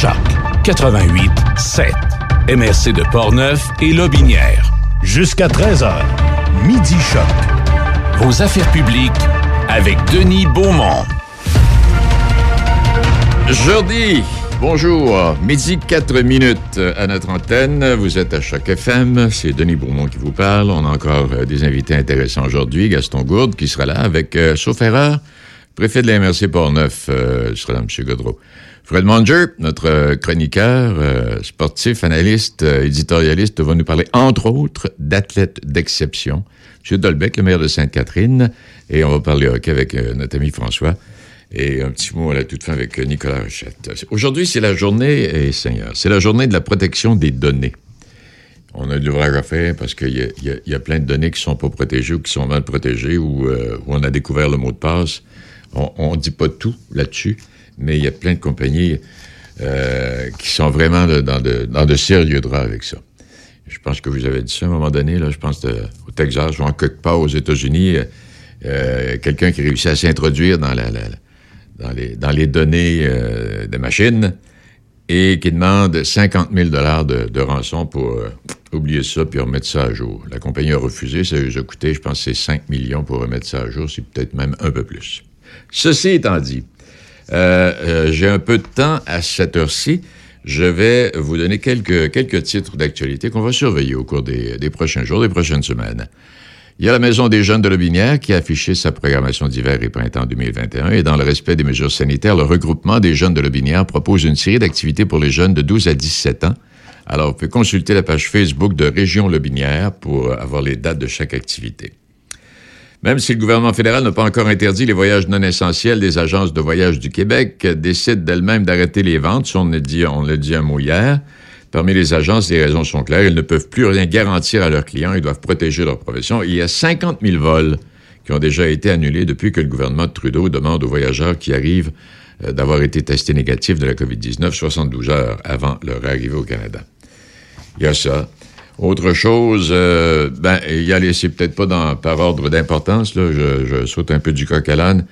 Choc 88 7. MRC de Portneuf et Lobinière. Jusqu'à 13h. Midi Choc. Vos affaires publiques avec Denis Beaumont. Jeudi, bonjour. Midi 4 minutes à notre antenne. Vous êtes à Choc FM. C'est Denis Beaumont qui vous parle. On a encore euh, des invités intéressants aujourd'hui. Gaston Gourde qui sera là avec, euh, sauf erreur, préfet de la MRC Portneuf, euh, sera là, M. Godreau. Fred Manger, notre euh, chroniqueur, euh, sportif, analyste, euh, éditorialiste, va nous parler, entre autres, d'athlètes d'exception. M. Dolbeck, le maire de Sainte-Catherine, et on va parler hockey avec notre ami François. Et un petit mot à la toute fin avec Nicolas Rochette. Aujourd'hui, c'est la journée, et Seigneur, c'est la journée de la protection des données. On a de l'ouvrage à faire parce qu'il y, a- plein de données qui sont pas protégées ou qui sont mal protégées ou on a découvert le mot de passe. On ne dit pas tout là-dessus, mais il y a plein de compagnies euh, qui sont vraiment dans, de, sérieux draps avec ça. Je pense que vous avez dit ça à un moment donné, là, je pense au Texas ou en quelque part aux États-Unis, euh, euh, quelqu'un qui réussit à s'introduire dans, les, données des machines et qui demande 50 000 de, de rançon pour oublier ça puis remettre ça à jour. La compagnie a refusé, ça lui a coûté, je pense, c'est 5 millions pour remettre ça à jour, c'est peut-être même un peu plus. Ceci étant dit, euh, euh, j'ai un peu de temps à cette heure-ci. Je vais vous donner quelques, quelques titres d'actualité qu'on va surveiller au cours des, des prochains jours, des prochaines semaines. Il y a la Maison des jeunes de Lobinière qui a affiché sa programmation d'hiver et printemps 2021 et dans le respect des mesures sanitaires, le regroupement des jeunes de Lobinière propose une série d'activités pour les jeunes de 12 à 17 ans. Alors, vous pouvez consulter la page Facebook de Région Lobinière pour avoir les dates de chaque activité. Même si le gouvernement fédéral n'a pas encore interdit les voyages non essentiels, les agences de voyage du Québec décident d'elles-mêmes d'arrêter les ventes. On l'a dit, dit un mot hier. Parmi les agences, les raisons sont claires. Elles ne peuvent plus rien garantir à leurs clients. Ils doivent protéger leur profession. Il y a 50 000 vols qui ont déjà été annulés depuis que le gouvernement de Trudeau demande aux voyageurs qui arrivent euh, d'avoir été testés négatifs de la COVID-19 72 heures avant leur arrivée au Canada. Il y a ça. Autre chose, euh, ben, y a les, c'est peut-être pas dans, par ordre d'importance, là, je, saute un peu du coq à l'âne.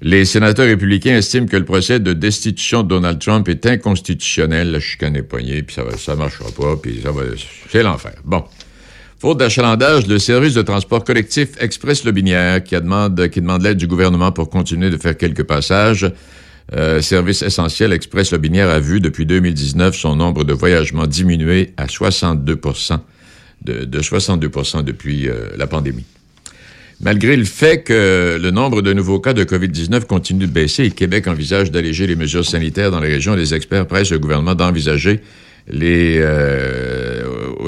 Les sénateurs républicains estiment que le procès de destitution de Donald Trump est inconstitutionnel. La chicane poignée, puis ça va, ça marchera pas, puis ça va, c'est l'enfer. Bon. Faute d'achalandage, le service de transport collectif Express Lobinière, qui, demande, qui demande l'aide du gouvernement pour continuer de faire quelques passages, euh, service essentiel Express Lobinière a vu depuis 2019 son nombre de voyagements diminuer à 62 de, de 62% depuis euh, la pandémie. Malgré le fait que le nombre de nouveaux cas de COVID-19 continue de baisser et Québec envisage d'alléger les mesures sanitaires dans les régions, les experts pressent le gouvernement d'envisager les euh,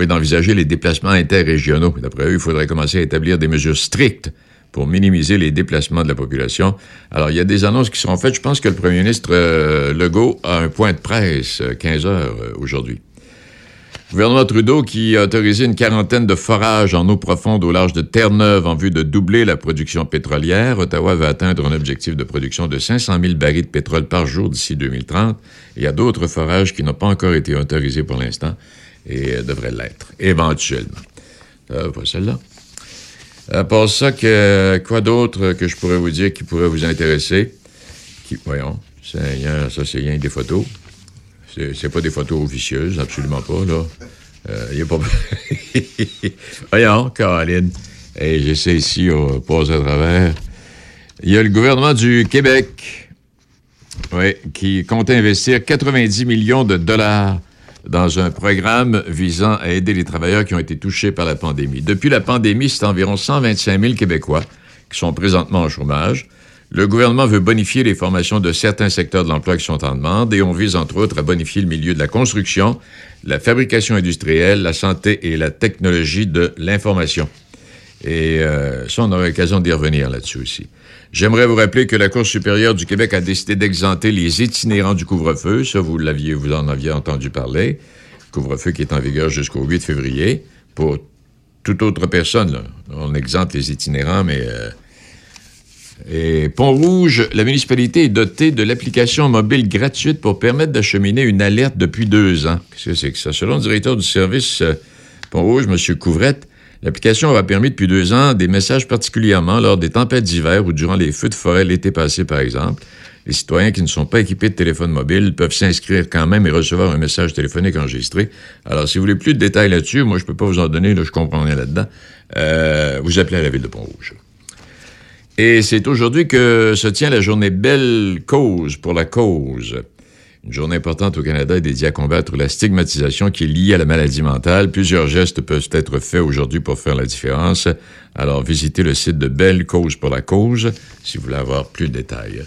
d'envisager les déplacements interrégionaux. D'après eux, il faudrait commencer à établir des mesures strictes pour minimiser les déplacements de la population. Alors, il y a des annonces qui seront faites. Je pense que le premier ministre euh, Legault a un point de presse, euh, 15 heures euh, aujourd'hui. Le gouvernement Trudeau qui a autorisé une quarantaine de forages en eau profonde au large de Terre-Neuve en vue de doubler la production pétrolière. Ottawa va atteindre un objectif de production de 500 000 barils de pétrole par jour d'ici 2030. Il y a d'autres forages qui n'ont pas encore été autorisés pour l'instant et euh, devraient l'être, éventuellement. Euh, pas celle-là. À part ça, que, quoi d'autre que je pourrais vous dire qui pourrait vous intéresser? Voyons, ça c'est rien des photos. C'est pas des photos officieuses, absolument pas, là. Euh, y a pas... voyons, Caroline. Et j'essaie ici, on passe à travers. Il y a le gouvernement du Québec, oui, qui compte investir 90 millions de dollars dans un programme visant à aider les travailleurs qui ont été touchés par la pandémie. Depuis la pandémie, c'est environ 125 000 Québécois qui sont présentement au chômage. Le gouvernement veut bonifier les formations de certains secteurs de l'emploi qui sont en demande et on vise entre autres à bonifier le milieu de la construction, la fabrication industrielle, la santé et la technologie de l'information. Et euh, ça, on aura l'occasion d'y revenir là-dessus aussi. J'aimerais vous rappeler que la Cour supérieure du Québec a décidé d'exenter les itinérants du couvre-feu. Ça, vous l'aviez, vous en aviez entendu parler. Couvre-feu qui est en vigueur jusqu'au 8 février. Pour toute autre personne, là. on exempte les itinérants, mais... euh, et Pont-Rouge, la municipalité est dotée de l'application mobile gratuite pour permettre d'acheminer une alerte depuis deux ans. Qu'est-ce que c'est que ça? Selon le directeur du service euh, Pont-Rouge, M. Couvrette, l'application aura permis depuis deux ans des messages particulièrement lors des tempêtes d'hiver ou durant les feux de forêt l'été passé, par exemple. Les citoyens qui ne sont pas équipés de téléphone mobile peuvent s'inscrire quand même et recevoir un message téléphonique enregistré. Alors, si vous voulez plus de détails là-dessus, moi, je peux pas vous en donner, là, je comprends rien là-dedans. Euh, vous appelez à la ville de Pont-Rouge. Et c'est aujourd'hui que se tient la journée Belle Cause pour la cause. Une journée importante au Canada est dédiée à combattre la stigmatisation qui est liée à la maladie mentale. Plusieurs gestes peuvent être faits aujourd'hui pour faire la différence. Alors, visitez le site de Belle Cause pour la cause si vous voulez avoir plus de détails.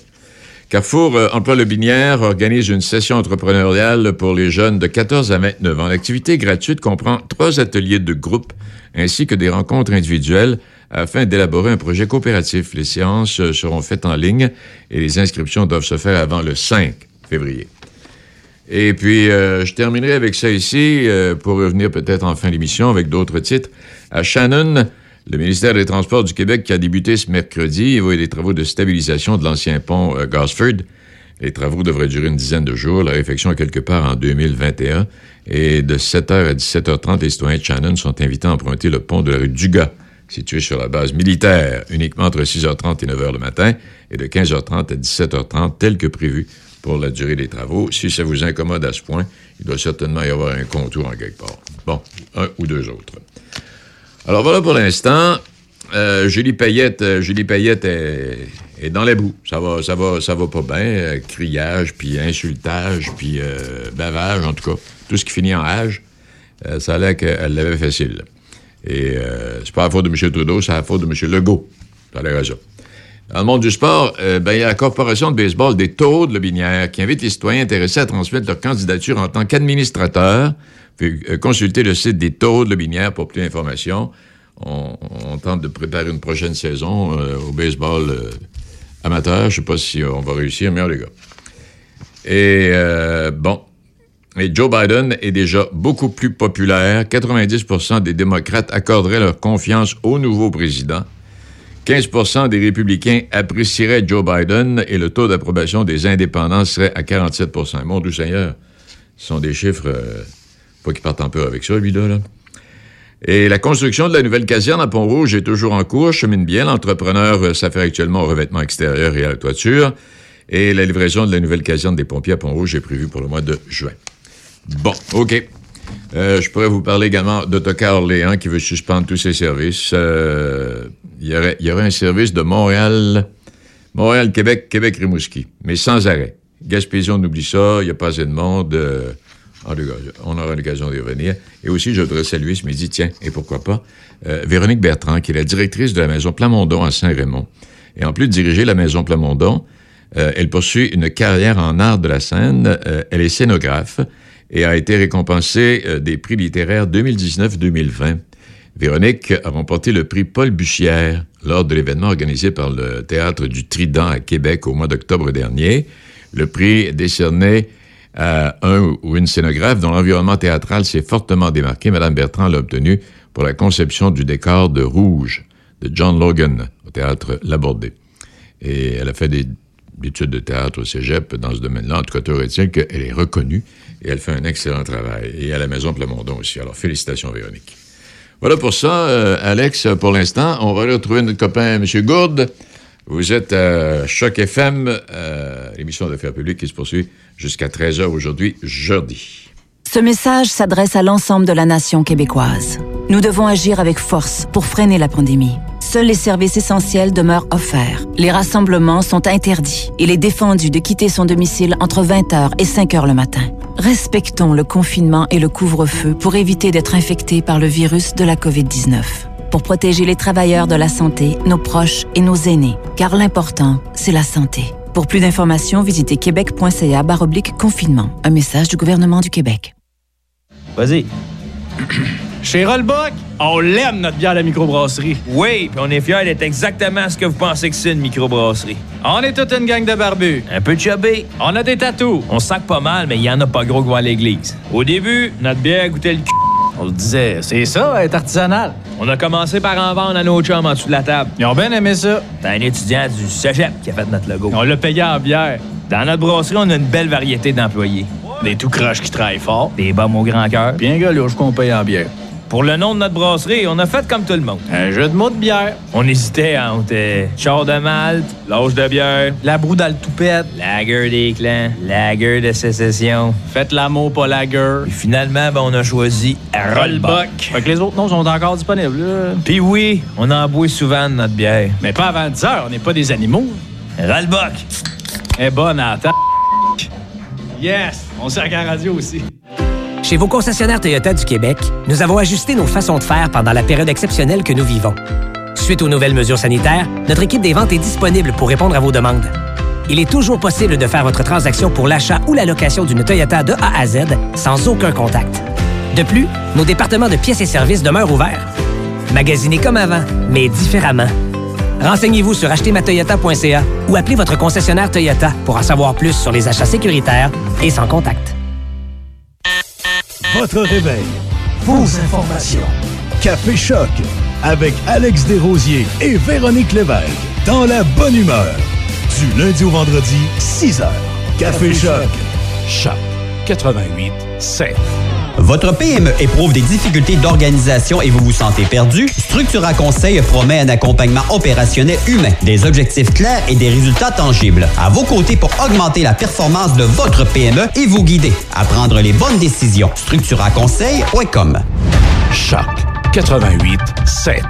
Carrefour euh, Emploi Le Binière organise une session entrepreneuriale pour les jeunes de 14 à 29 ans. L'activité gratuite comprend trois ateliers de groupe ainsi que des rencontres individuelles afin d'élaborer un projet coopératif. Les séances euh, seront faites en ligne et les inscriptions doivent se faire avant le 5 février. Et puis, euh, je terminerai avec ça ici, euh, pour revenir peut-être en fin d'émission avec d'autres titres. À Shannon, le ministère des Transports du Québec qui a débuté ce mercredi, il y des travaux de stabilisation de l'ancien pont euh, Gosford. Les travaux devraient durer une dizaine de jours. La réflexion est quelque part en 2021. Et de 7h à 17h30, les citoyens de Shannon sont invités à emprunter le pont de la rue Dugas, situé sur la base militaire, uniquement entre 6h30 et 9h le matin, et de 15h30 à 17h30, tel que prévu pour la durée des travaux. Si ça vous incommode à ce point, il doit certainement y avoir un contour en quelque part. Bon, un ou deux autres. Alors voilà pour l'instant. Euh, Julie Payette, euh, Julie Payette est, dans les bouts. Ça va, ça va, ça va pas bien. Euh, criage, puis insultage, puis bavage, en tout cas. Tout ce qui finit en âge, ça a l'air qu'elle l'avait facile. Et c'est pas la faute de M. Trudeau, c'est la faute de M. Legault. Ça a l'air à ça. Dans le monde du sport, euh, ben, il y a la Corporation de baseball des Taudes Le Binière qui invite les citoyens intéressés à transmettre leur candidature en tant qu'administrateur. Euh, consulter le site des Taudes Le Binière pour plus d'informations. On, on, tente de préparer une prochaine saison euh, au baseball euh, amateur. Je sais pas si on va réussir, mais les gars. Et bon, et Joe Biden est déjà beaucoup plus populaire. 90% des démocrates accorderaient leur confiance au nouveau président. 15% des républicains apprécieraient Joe Biden et le taux d'approbation des indépendants serait à 47% Mon Dieu Seigneur, ce sont des chiffres, euh, pas qui partent en peur avec ça, lui-là. Là. Et la construction de la nouvelle caserne à Pont-Rouge est toujours en cours, chemine bien. L'entrepreneur euh, s'affaire actuellement au revêtement extérieur et à la toiture. Et la livraison de la nouvelle caserne des pompiers à Pont-Rouge est prévue pour le mois de juin. Bon, OK. Euh, je pourrais vous parler également d'Autocar Orléans qui veut suspendre tous ses services. Il, y aurait, un service de Montréal, Montréal, Québec, Québec, Rimouski, mais sans arrêt. Gaspésie, on oublie ça, il n'y a pas assez de monde. Euh, on aura l'occasion d'y revenir. Et aussi, je voudrais saluer ce midi, tiens, et pourquoi pas, euh, Véronique Bertrand, qui est la directrice de la Maison Plamondon à Saint-Raymond. Et en plus de diriger la Maison Plamondon, euh, elle poursuit une carrière en art de la scène. Elle est scénographe et a été récompensée des prix littéraires 2019-2020. Véronique a remporté le prix Paul Buchière lors de l'événement organisé par le Théâtre du Trident à Québec au mois d'octobre dernier. Le prix décerné à un ou une scénographe dont l'environnement théâtral s'est fortement démarqué. Madame Bertrand l'a obtenu pour la conception du décor de Rouge de John Logan au Théâtre Labordé. Et elle a fait des études de théâtre au cégep dans ce domaine-là. En tout cas, théorétique, qu'elle est reconnue et elle fait un excellent travail. Et à la Maison Plamondon aussi. Alors, félicitations, Véronique. Voilà pour ça, euh, Alex, pour l'instant. On va retrouver notre copain, M. Gourde. Vous êtes à Choc FM, euh, l'émission d'affaires publiques qui se poursuit jusqu'à 13h aujourd'hui, jeudi. Ce message s'adresse à l'ensemble de la nation québécoise. Nous devons agir avec force pour freiner la pandémie. Seuls les services essentiels demeurent offerts. Les rassemblements sont interdits. Il est défendu de quitter son domicile entre 20h et 5h le matin. Respectons le confinement et le couvre-feu pour éviter d'être infectés par le virus de la COVID-19. Pour protéger les travailleurs de la santé, nos proches et nos aînés. Car l'important, c'est la santé. Pour plus d'informations, visitez québec.ca confinement. Un message du gouvernement du Québec. Vas-y. Chez Rollbuck, on l'aime notre bière à la microbrasserie. Oui, puis on est fiers d'être exactement ce que vous pensez que c'est une microbrasserie. On est toute une gang de barbus. Un peu chubby. On a des tatous. On sac pas mal, mais il y en a pas gros qui vont à l'église. Au début, notre bière goûtait le cul. On le disait, c'est ça, être artisanal. On a commencé par en vendre à nos chums en dessous de la table. Ils ont bien aimé ça. C'est un étudiant du cégep qui a fait notre logo. On l'a payé en bière. Dans notre brasserie, on a une belle variété d'employés. Des tout croches qui travaillent fort. Des bombes au grand cœur. Un gars qu'on paye en bière. Pour le nom de notre brasserie, on a fait comme tout le monde. Un jeu de mots de bière. On hésitait entre euh, char de malte, l'âge de bière, La broue dans le toupette. lager des clans, lager de sécession. Faites l'amour, pas la gueule. Puis finalement, ben, on a choisi Rollbuck. Fait que les autres noms sont encore disponibles, là. Puis oui, on en boit souvent de notre bière. Mais pas avant 10 heures, on n'est pas des animaux. Rollbuck. Eh bonne ta- Yes! On sert à la radio aussi. Chez vos concessionnaires Toyota du Québec, nous avons ajusté nos façons de faire pendant la période exceptionnelle que nous vivons. Suite aux nouvelles mesures sanitaires, notre équipe des ventes est disponible pour répondre à vos demandes. Il est toujours possible de faire votre transaction pour l'achat ou la location d'une Toyota de A à Z sans aucun contact. De plus, nos départements de pièces et services demeurent ouverts. Magasinez comme avant, mais différemment. Renseignez-vous sur achetermatoyota.ca ou appelez votre concessionnaire Toyota pour en savoir plus sur les achats sécuritaires et sans contact. Votre réveil. Vos informations. Café Choc. Avec Alex Desrosiers et Véronique Lévesque. Dans la bonne humeur. Du lundi au vendredi, 6 heures. Café Choc. Choc 88 7. Votre PME éprouve des difficultés d'organisation et vous vous sentez perdu? Structura Conseil promet un accompagnement opérationnel humain, des objectifs clairs et des résultats tangibles. À vos côtés pour augmenter la performance de votre PME et vous guider à prendre les bonnes décisions. StructuraConseil.com Choc 88 7.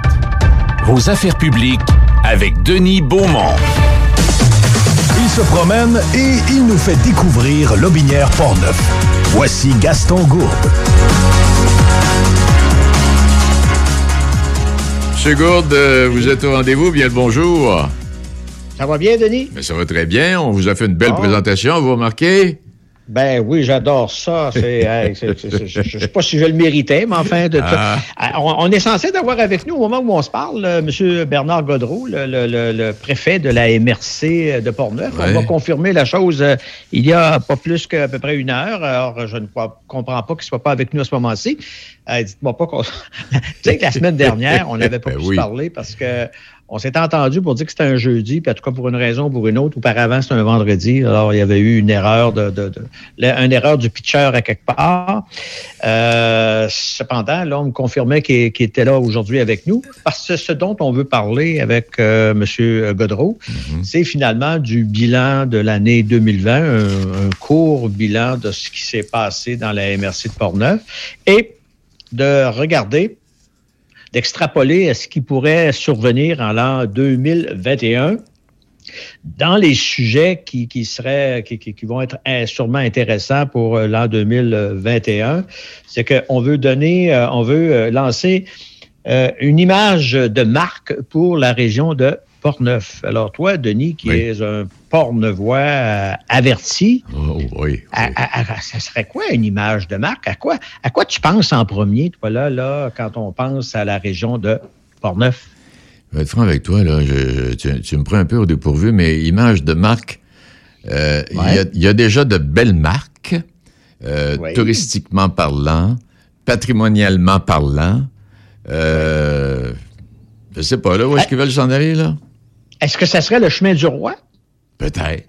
Vos affaires publiques avec Denis Beaumont. Il se promène et il nous fait découvrir Lobinière Portneuf. Voici Gaston Gourde. Monsieur Gourde, euh, vous êtes au rendez-vous. Bien le bonjour. Ça va bien, Denis? Mais ça va très bien. On vous a fait une belle présentation, vous remarquez? Ben oui, j'adore ça. Je ne sais pas si je le méritais, mais enfin, de, Ah. Ah, on, on est censé d'avoir avec nous, au moment où on se parle, euh, M. Bernard Godreau, le, le- le- le préfet de la MRC de Portneuf. On va confirmer la chose euh, il y a pas plus qu'à peu près une heure. Alors, je ne crois- comprends pas qu'il ne soit pas avec nous à ce moment-ci. Euh, Dites-moi pas qu'on... tu sais que la semaine dernière, on n'avait pas Ben pu oui. se parler parce que on s'était entendu pour dire que c'était un jeudi, puis en tout cas pour une raison ou pour une autre. Auparavant, c'était un vendredi. Alors, il y avait eu une erreur de, de, une erreur du pitcher à quelque part. Euh, cependant, là, on me confirmait qu'il était là aujourd'hui avec nous. Parce que ce dont on veut parler avec euh, M. Godreau, c'est finalement du bilan de l'année 2020, un, un court bilan de ce qui s'est passé dans la MRC de Portneuf et de regarder d'extrapoler à ce qui pourrait survenir en l'an 2021 dans les sujets qui, qui seraient qui, qui- vont être sûrement intéressants pour euh, l'an 2021, c'est qu'on veut donner, euh, on veut euh, lancer une image de marque pour la région de Portneuf. Alors toi, Denis, qui Oui. es un Portneuvois averti, Oh, oui. oui. à- à- à- ça serait quoi une image de marque? À quoi, à quoi tu penses en premier, toi, là, là, quand on pense à la région de Portneuf? Je vais être franc avec toi, là. Je- je- tu, tu me prends un peu au dépourvu, mais image de marque, euh, il y, a, Ouais. il y a déjà de belles marques, euh, Oui. touristiquement parlant, patrimonialement parlant. Euh, je sais pas, là, où est-ce qu'ils veulent s'en aller, là? Est-ce que ça serait le chemin du roi? Peut-être.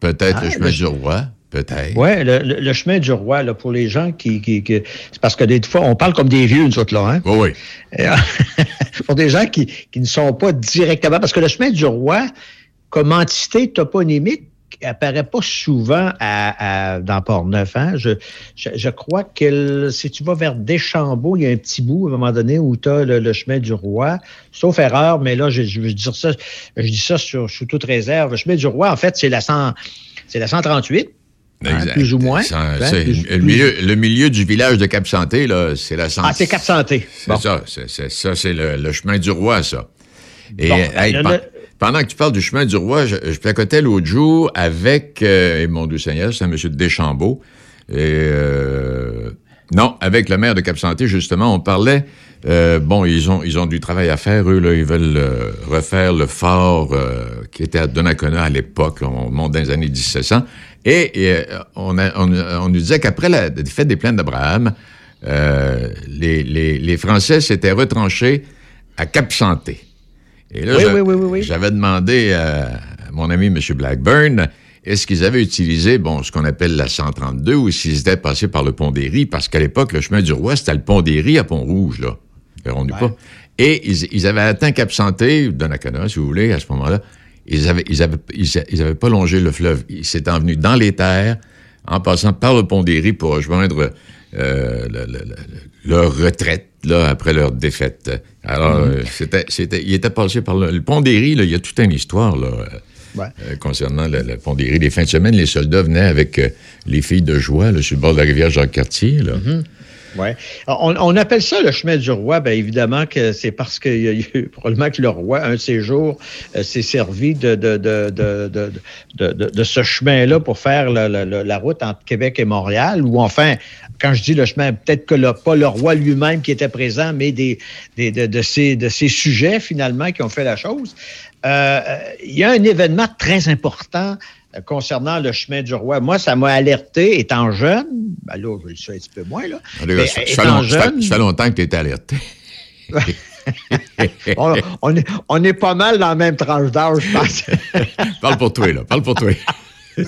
Peut-être Ah, le chemin le- du roi. Peut-être. Oui, le, le- le chemin du roi, là, pour les gens qui. qui, qui- c'est parce que des fois, on parle comme des vieux, nous autres, là, hein? Oui, euh, pour des gens qui, qui ne sont pas directement. Parce que le chemin du roi, comme entité toponymique, apparaît pas souvent à, à- dans Port-Neuf. Hein? Je, je, je crois que si tu vas vers Deschambault, il y a un petit bout à un moment donné où tu as le, le chemin du roi. Sauf erreur, mais là, je, je veux dire ça, je dis ça sur, sous toute réserve. Le chemin du roi, en fait, c'est la 100, c'est la 138. Hein, plus ou moins. Hein, plus- le, milieu, le milieu du village de Cap-Santé, là, c'est la santé. Ah, c'est Cap Santé. C'est Bon. ça, c'est, c'est- ça, c'est le, le chemin du roi, ça. Et Bon, hey, le- pen- le- pendant que tu parles du chemin du roi, je, je placotais l'autre jour avec, euh, et mon Dieu Seigneur, c'est M. Deschambault. Euh, non, avec le maire de Cap-Santé, justement, on parlait, euh, bon, ils ont, ils ont du travail à faire, eux, là, ils veulent euh, refaire le fort euh, qui était à Donnacona à l'époque, on monte dans les années 1700. Et, euh, on, a- on, on nous disait qu'après la défaite des plaines d'Abraham, les, les, les Français s'étaient retranchés à Cap-Santé. Et là, Oui, oui, oui, j'avais demandé à mon ami M. Blackburn, est-ce qu'ils avaient utilisé, bon, ce qu'on appelle la 132 ou s'ils étaient passés par le pont des Ries? Parce qu'à l'époque, le chemin du roi, c'était le pont des Ries à Pont-Rouge, là. Pas. Et ils, ils avaient atteint Cap-Santé, Donnacona, si vous voulez, à ce moment-là. Ils avaient, ils avaient, ils, avaient pas longé le fleuve. Ils s'étaient venus dans les terres, en passant par le pont des Ries pour rejoindre euh, le- le- le- leur retraite, là, après leur défaite. Alors, Mhm. euh, c'était, c'était, ils étaient passés par le, pont là. Il y a toute une histoire, là. euh, Ouais. euh, concernant le, pont des Ries. Les fins de semaine, les soldats venaient avec euh, les filles de joie là, sur le bord de la rivière Jacques-Cartier. Là. Ouais. On, on appelle ça le chemin du roi, bien évidemment que c'est parce que y a eu- probablement que le roi, un de ces jours, euh, s'est servi de, de, de, de, ce chemin-là pour faire la, la- la- route entre Québec et Montréal, ou enfin, quand je dis le chemin, peut-être que le, pas le roi lui-même qui était présent, mais des, des, de, ces, de ces sujets finalement qui ont fait la chose. Euh, euh, Il y a un événement très important concernant le chemin du roi. Moi, ça m'a alerté étant jeune. Ben là, je le sais un petit peu moins, là. En tout cas, Mais ça, étant ça jeune- ça fait longtemps que tu étais alerté. on, on est, on est pas mal dans la même tranche d'âge, je pense. Parle pour toi, là. Parle pour toi.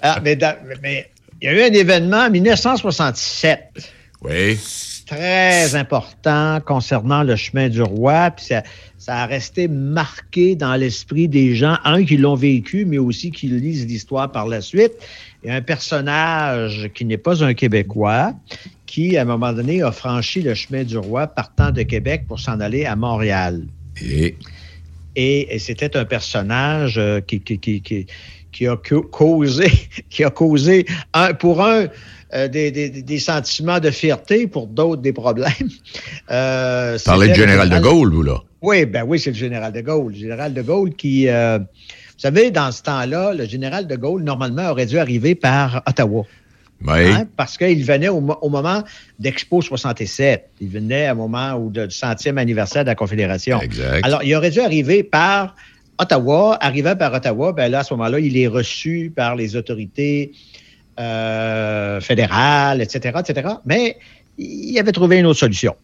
Ah, mais, dans- mais il y a eu un événement en 1967 Oui. Très important concernant le chemin du roi, puis ça, ça a resté marqué dans l'esprit des gens, un qui l'ont vécu, mais aussi qui lisent l'histoire par la suite. Il y a un personnage qui n'est pas un Québécois, qui, à un moment donné, a franchi le chemin du roi partant de Québec pour s'en aller à Montréal. Et? Et, et c'était un personnage euh, qui, qui, qui, qui, qui a ca- causé, qui a causé un, pour un euh, des, des, des sentiments de fierté, pour d'autres des problèmes. Euh, c'était du général de Gaulle, vous, là. Oui, ben oui, c'est le général de Gaulle. Le général de Gaulle qui, euh, vous savez, dans ce temps-là, le général de Gaulle, normalement, aurait dû arriver par Ottawa. Oui. Hein, parce qu'il venait au, mo- au moment d'Expo 67. Il venait au moment où de- du centième anniversaire de la Confédération. Exact. Alors, il aurait dû arriver par Ottawa. Arrivant par Ottawa, ben là, à ce moment-là, il est reçu par les autorités euh, etc., etc. Mais il avait trouvé une autre solution.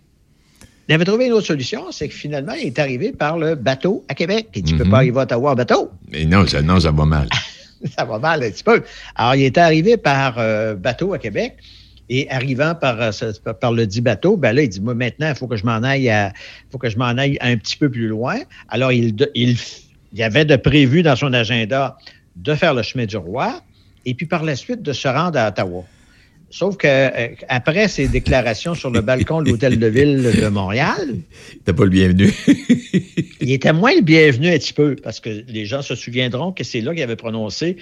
Il avait trouvé une autre solution, c'est que finalement, il est arrivé par le bateau à Québec. Dit, tu peux Mhm. pas arriver à Ottawa en bateau Mais non, ça, non, ça va mal. ça va mal un petit peu. Alors, il était arrivé par euh, bateau à Québec. Et arrivant par, euh, par le dit bateau, ben là, il dit, moi, maintenant, il faut que je m'en aille à, faut que je m'en aille un petit peu plus loin. Alors, il, il, il y avait de prévu dans son agenda de faire le chemin du roi et puis par la suite de se rendre à Ottawa. Sauf que euh, après ces déclarations sur le balcon de l'hôtel de ville de Montréal, T'es pas le bienvenu. il était moins le bienvenu un petit peu, parce que les gens se souviendront que c'est là qu'il avait prononcé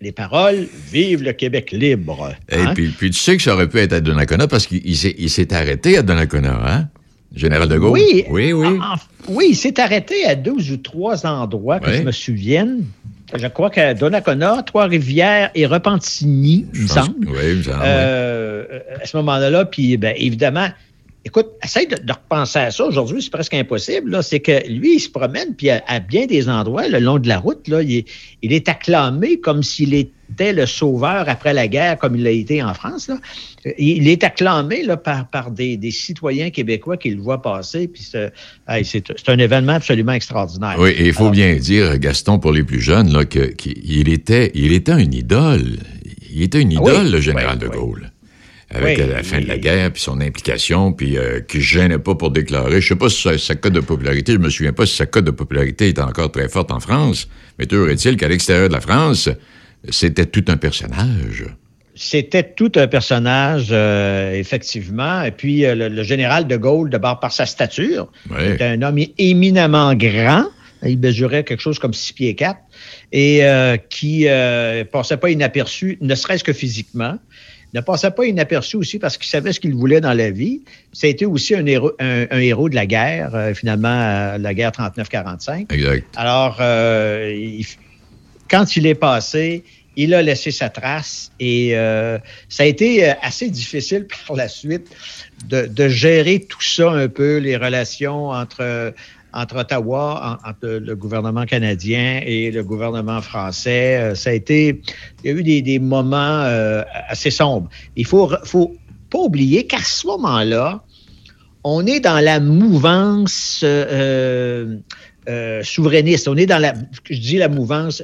les paroles Vive le Québec libre. Et Hein? puis, puis tu sais que ça aurait pu être à Donnacona parce qu'il il s'est, il arrêté à Donnacona, hein? Général de Gaulle? Oui, Oui, oui. en- oui, il s'est arrêté à deux ou trois endroits que je me souvienne. Je crois qu'à Donnacona, Trois-Rivières et Repentigny, il me semble. Oui, semble, oui. Euh, à ce moment-là, puis ben, évidemment, écoute, essaye de, de repenser à ça. Aujourd'hui, c'est presque impossible. C'est que lui, il se promène, puis à, à bien des endroits, le long de la route, là, il, est, il est acclamé comme s'il était le sauveur après la guerre, comme il l'a été en France. Là. Il est acclamé là, par, par des, des citoyens québécois qui le voient passer. Puis c'est, hey, un événement absolument extraordinaire. Oui, et il faut Alors, bien dire, Gaston, pour les plus jeunes, là, qu'il était, il était une idole. Il était une Ah oui, idole, le général oui, de oui. Gaulle. Avec Oui, la fin de la guerre, puis son implication, puis euh, qui ne gênait pas pour déclarer. Je sais pas si sa, sa cote de popularité, je me souviens pas si sa cote de popularité est encore très forte en France, mais toujours est-il qu'à l'extérieur de la France, c'était tout un personnage. C'était tout un personnage, euh, effectivement. Et puis, euh, le, le général de Gaulle, d'abord par sa stature, Ouais. était un homme éminemment grand. Il mesurait quelque chose comme six pieds quatre et euh, qui euh, passait pas inaperçu, ne serait-ce que physiquement. Ne passait pas inaperçu aussi parce qu'il savait ce qu'il voulait dans la vie. Été aussi un héros, un, un héros de la guerre, finalement, la guerre 39-45. Exact. Alors, il- quand il est passé, il a laissé sa trace et euh, ça a été euh, assez difficile par la suite de, gérer tout ça un peu, les relations entre, entre Ottawa, en- entre le gouvernement canadien et le gouvernement français. Euh, Ça a été, il y a eu des, moments assez sombres. Il faut, faut pas oublier qu'à ce moment-là, on est dans la mouvance euh, souverainiste. On est dans la, je dis la mouvance.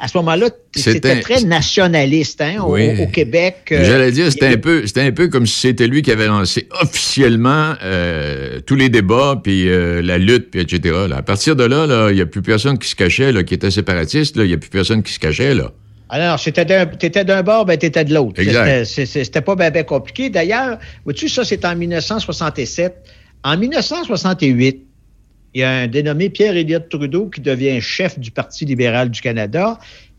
à ce moment-là, c'était très nationaliste hein, au, Québec. Euh, J'allais dire, c'était un peu, c'était un peu comme si c'était lui qui avait lancé officiellement euh, tous les débats, puis la lutte, puis etc. À partir de là, il n'y a plus personne qui se cachait, là, qui était séparatiste. Il n'y a plus personne qui se cachait là. Alors, tu étais d'un bord, ben, tu étais de l'autre. C'était pas bien compliqué. D'ailleurs, vois-tu, ça, c'est en 1967. En 1968, il y a un dénommé Pierre Elliott Trudeau qui devient chef du Parti libéral du Canada.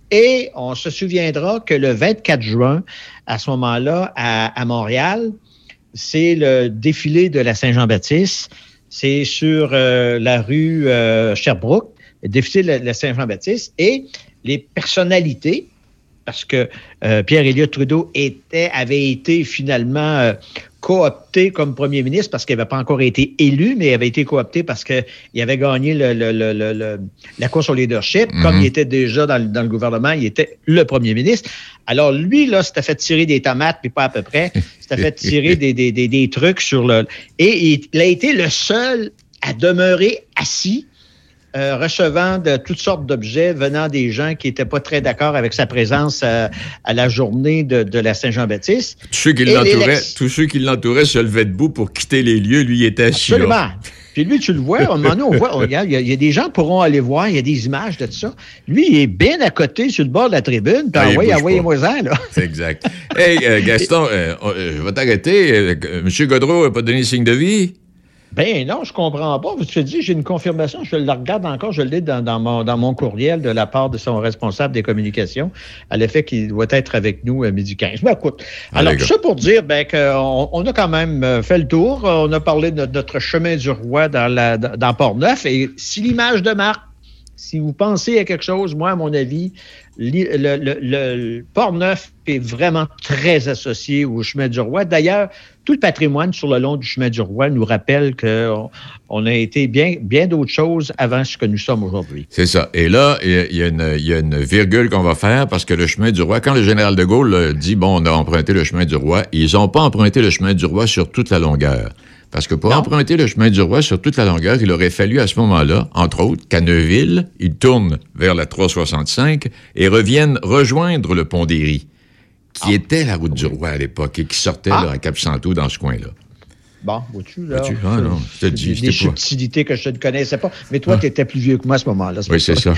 Et on se souviendra que le 24 juin, à ce moment-là, à, Montréal, c'est le défilé de la Saint-Jean-Baptiste. C'est sur euh, la rue euh, Sherbrooke, le défilé de la, Saint-Jean-Baptiste. Et les personnalités, parce que euh, Pierre Elliott Trudeau était, avait été finalement coopté comme premier ministre parce qu'il n'avait pas encore été élu, mais il avait été coopté parce qu'il avait gagné la course au leadership. Comme mhm. il était déjà dans, le gouvernement, il était le premier ministre. Alors lui, là, s'était fait tirer des tomates, puis pas à peu près. S'était fait tirer des, des, trucs sur le... Et il a été le seul à demeurer assis euh, recevant de toutes sortes d'objets venant des gens qui n'étaient pas très d'accord avec sa présence à, la journée de, la Saint-Jean-Baptiste. Tous ceux qui l'entouraient, tous ceux qui l'entouraient se levaient debout pour quitter les lieux. Lui, il était assis. Absolument. Puis lui, tu le vois, à un moment donné, on voit, il, y a, des gens qui pourront aller voir, il y a des images de ça. Lui, il est bien à côté, sur le bord de la tribune, puis ah, envoyez, envoyez-moi ça, là. C'est exact. hey, euh, Gaston, euh, je vais t'arrêter. Monsieur Godreau n'a pas donné signe de vie? Ben non, je comprends pas. Je te dis, j'ai une confirmation, je la regarde encore, je l'ai dans, dans, mon, dans mon courriel de la part de son responsable des communications, à l'effet qu'il doit être avec nous à midi 15. Ben écoute, alors tout ça pour dire ben, qu'on on a quand même euh, fait le tour, on a parlé de notre chemin du roi dans, la, dans Port-Neuf, et si l'image de marque si vous pensez à quelque chose, moi, à mon avis, le, Port-Neuf est vraiment très associé au chemin du roi. D'ailleurs, tout le patrimoine sur le long du chemin du roi nous rappelle qu'on on a été bien, bien d'autres choses avant ce que nous sommes aujourd'hui. C'est ça. Et là, il y, a une virgule qu'on va faire parce que le chemin du roi, quand le général de Gaulle dit, bon, on a emprunté le chemin du roi, ils n'ont pas emprunté le chemin du roi sur toute la longueur. Parce que pour emprunter le chemin du roi sur toute la longueur, il aurait fallu à ce moment-là, entre autres, qu'à Neuville, il tourne vers la 365 et revienne rejoindre le pont d'Éry, qui ah. était la route du roi à l'époque et qui sortait ah. à Cap-Santo dans ce coin-là. Bon, vois-tu, là? Ah, non, je te dis, des subtilités que je ne connaissais pas. Mais toi, tu étais plus vieux que moi à ce moment-là. Oui, c'est ça.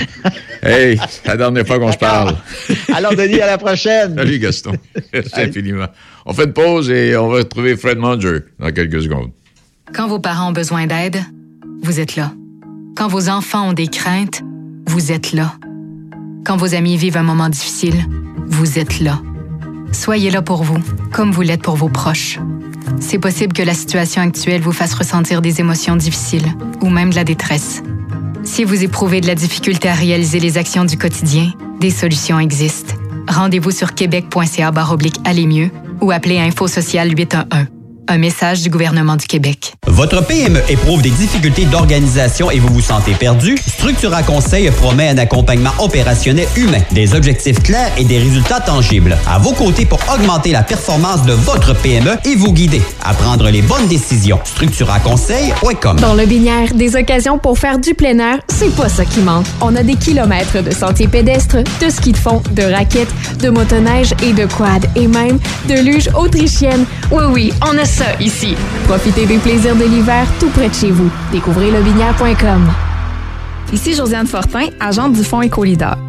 hey, la dernière fois qu'on se parle. Alors, Denis, à la prochaine. Salut, Gaston. Merci infiniment. On fait une pause et on va retrouver Fred Manger dans quelques secondes. Quand vos parents ont besoin d'aide, vous êtes là. Quand vos enfants ont des craintes, vous êtes là. Quand vos amis vivent un moment difficile, vous êtes là. Soyez là pour vous, comme vous l'êtes pour vos proches. C'est possible que la situation actuelle vous fasse ressentir des émotions difficiles ou même de la détresse. Si vous éprouvez de la difficulté à réaliser les actions du quotidien, des solutions existent. Rendez-vous sur québec.ca aller mieux ou appelez Info Social 811. Un message du gouvernement du Québec. Votre PME éprouve des difficultés d'organisation et vous vous sentez perdu? Structura Conseil promet un accompagnement opérationnel humain, des objectifs clairs et des résultats tangibles. À vos côtés pour augmenter la performance de votre PME et vous guider à prendre les bonnes décisions. StructuraConseil.com Dans le Binière, des occasions pour faire du plein air, c'est pas ça qui manque. On a des kilomètres de sentiers pédestres, de ski de fond, de raquettes, de motoneige et de quad et même de luge autrichienne. Oui, oui, on a ici. Profitez des plaisirs de l'hiver tout près de chez vous. Découvrez lebinière.com. Ici Josiane Fortin, agente du Fonds Écolideur.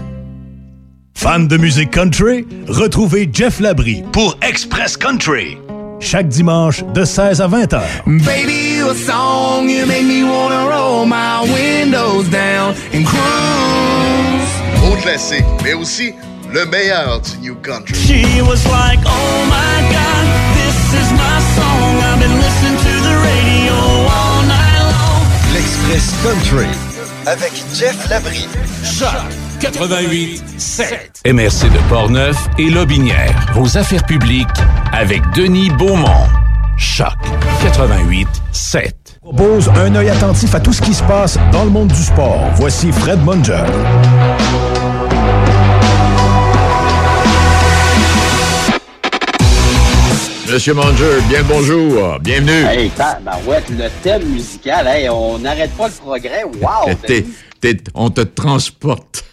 Fan de musique country? Retrouvez Jeff Labrie pour Express Country. Chaque dimanche de 16 à 20 heures. Baby, a song you make me wanna roll my windows down and cruise. Au classique, mais aussi le meilleur du New Country. She was like, oh my God, this is my song. I've been listening to the radio all night long. L'Express Country avec Jeff Labrie. Choc 88 7. MRC de Portneuf et Lobinière. Vos affaires publiques avec Denis Beaumont. Choc 88 7. Propose un œil attentif à tout ce qui se passe dans le monde du sport. Voici Fred Munger. Monsieur Manger, bien le bonjour. Bienvenue. Hey, ben ouais, le thème musical, hey, on n'arrête pas le progrès. Wow! T'es- t'es- on te transporte.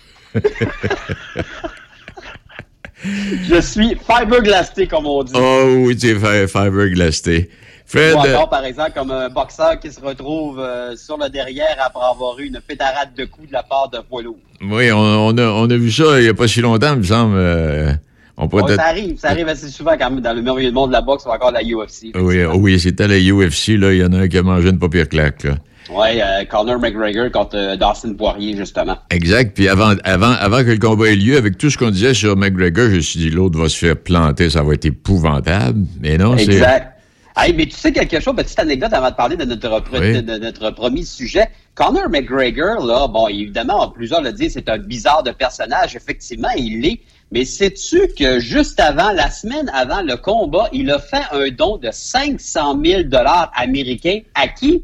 Je suis fiberglassé, comme on dit. Oh oui, tu es fi- fiberglassé. Fred, Ou euh, encore, par exemple, comme un boxeur qui se retrouve euh, sur le derrière après avoir eu une pétarade de coups de la part de poids lourd. oui, on, on a, on a vu ça il n'y a pas si longtemps, il me semble. euh, on Ouais, ça arrive, ça arrive assez souvent quand même dans le merveilleux monde de la boxe ou encore de la UFC. Oui, oui c'était la UFC, là. Il y en a un qui a mangé une pas pire claque, là. Ouais, euh, Conor McGregor contre euh, Dustin Poirier, justement. Exact. Puis avant, avant, avant que le combat ait lieu, avec tout ce qu'on disait sur McGregor, je me suis dit, l'autre va se faire planter, ça va être épouvantable. Mais non, c'est. Exact. Hey, mais tu sais quelque chose, petite anecdote avant de parler de notre, Oui. de notre premier sujet. Conor McGregor, là, bon, évidemment, plusieurs le disent, c'est un bizarre de personnage. Effectivement, il l'est. Mais sais-tu que juste avant, la semaine avant le combat, il a fait un don de 500 000 dollars américains à qui?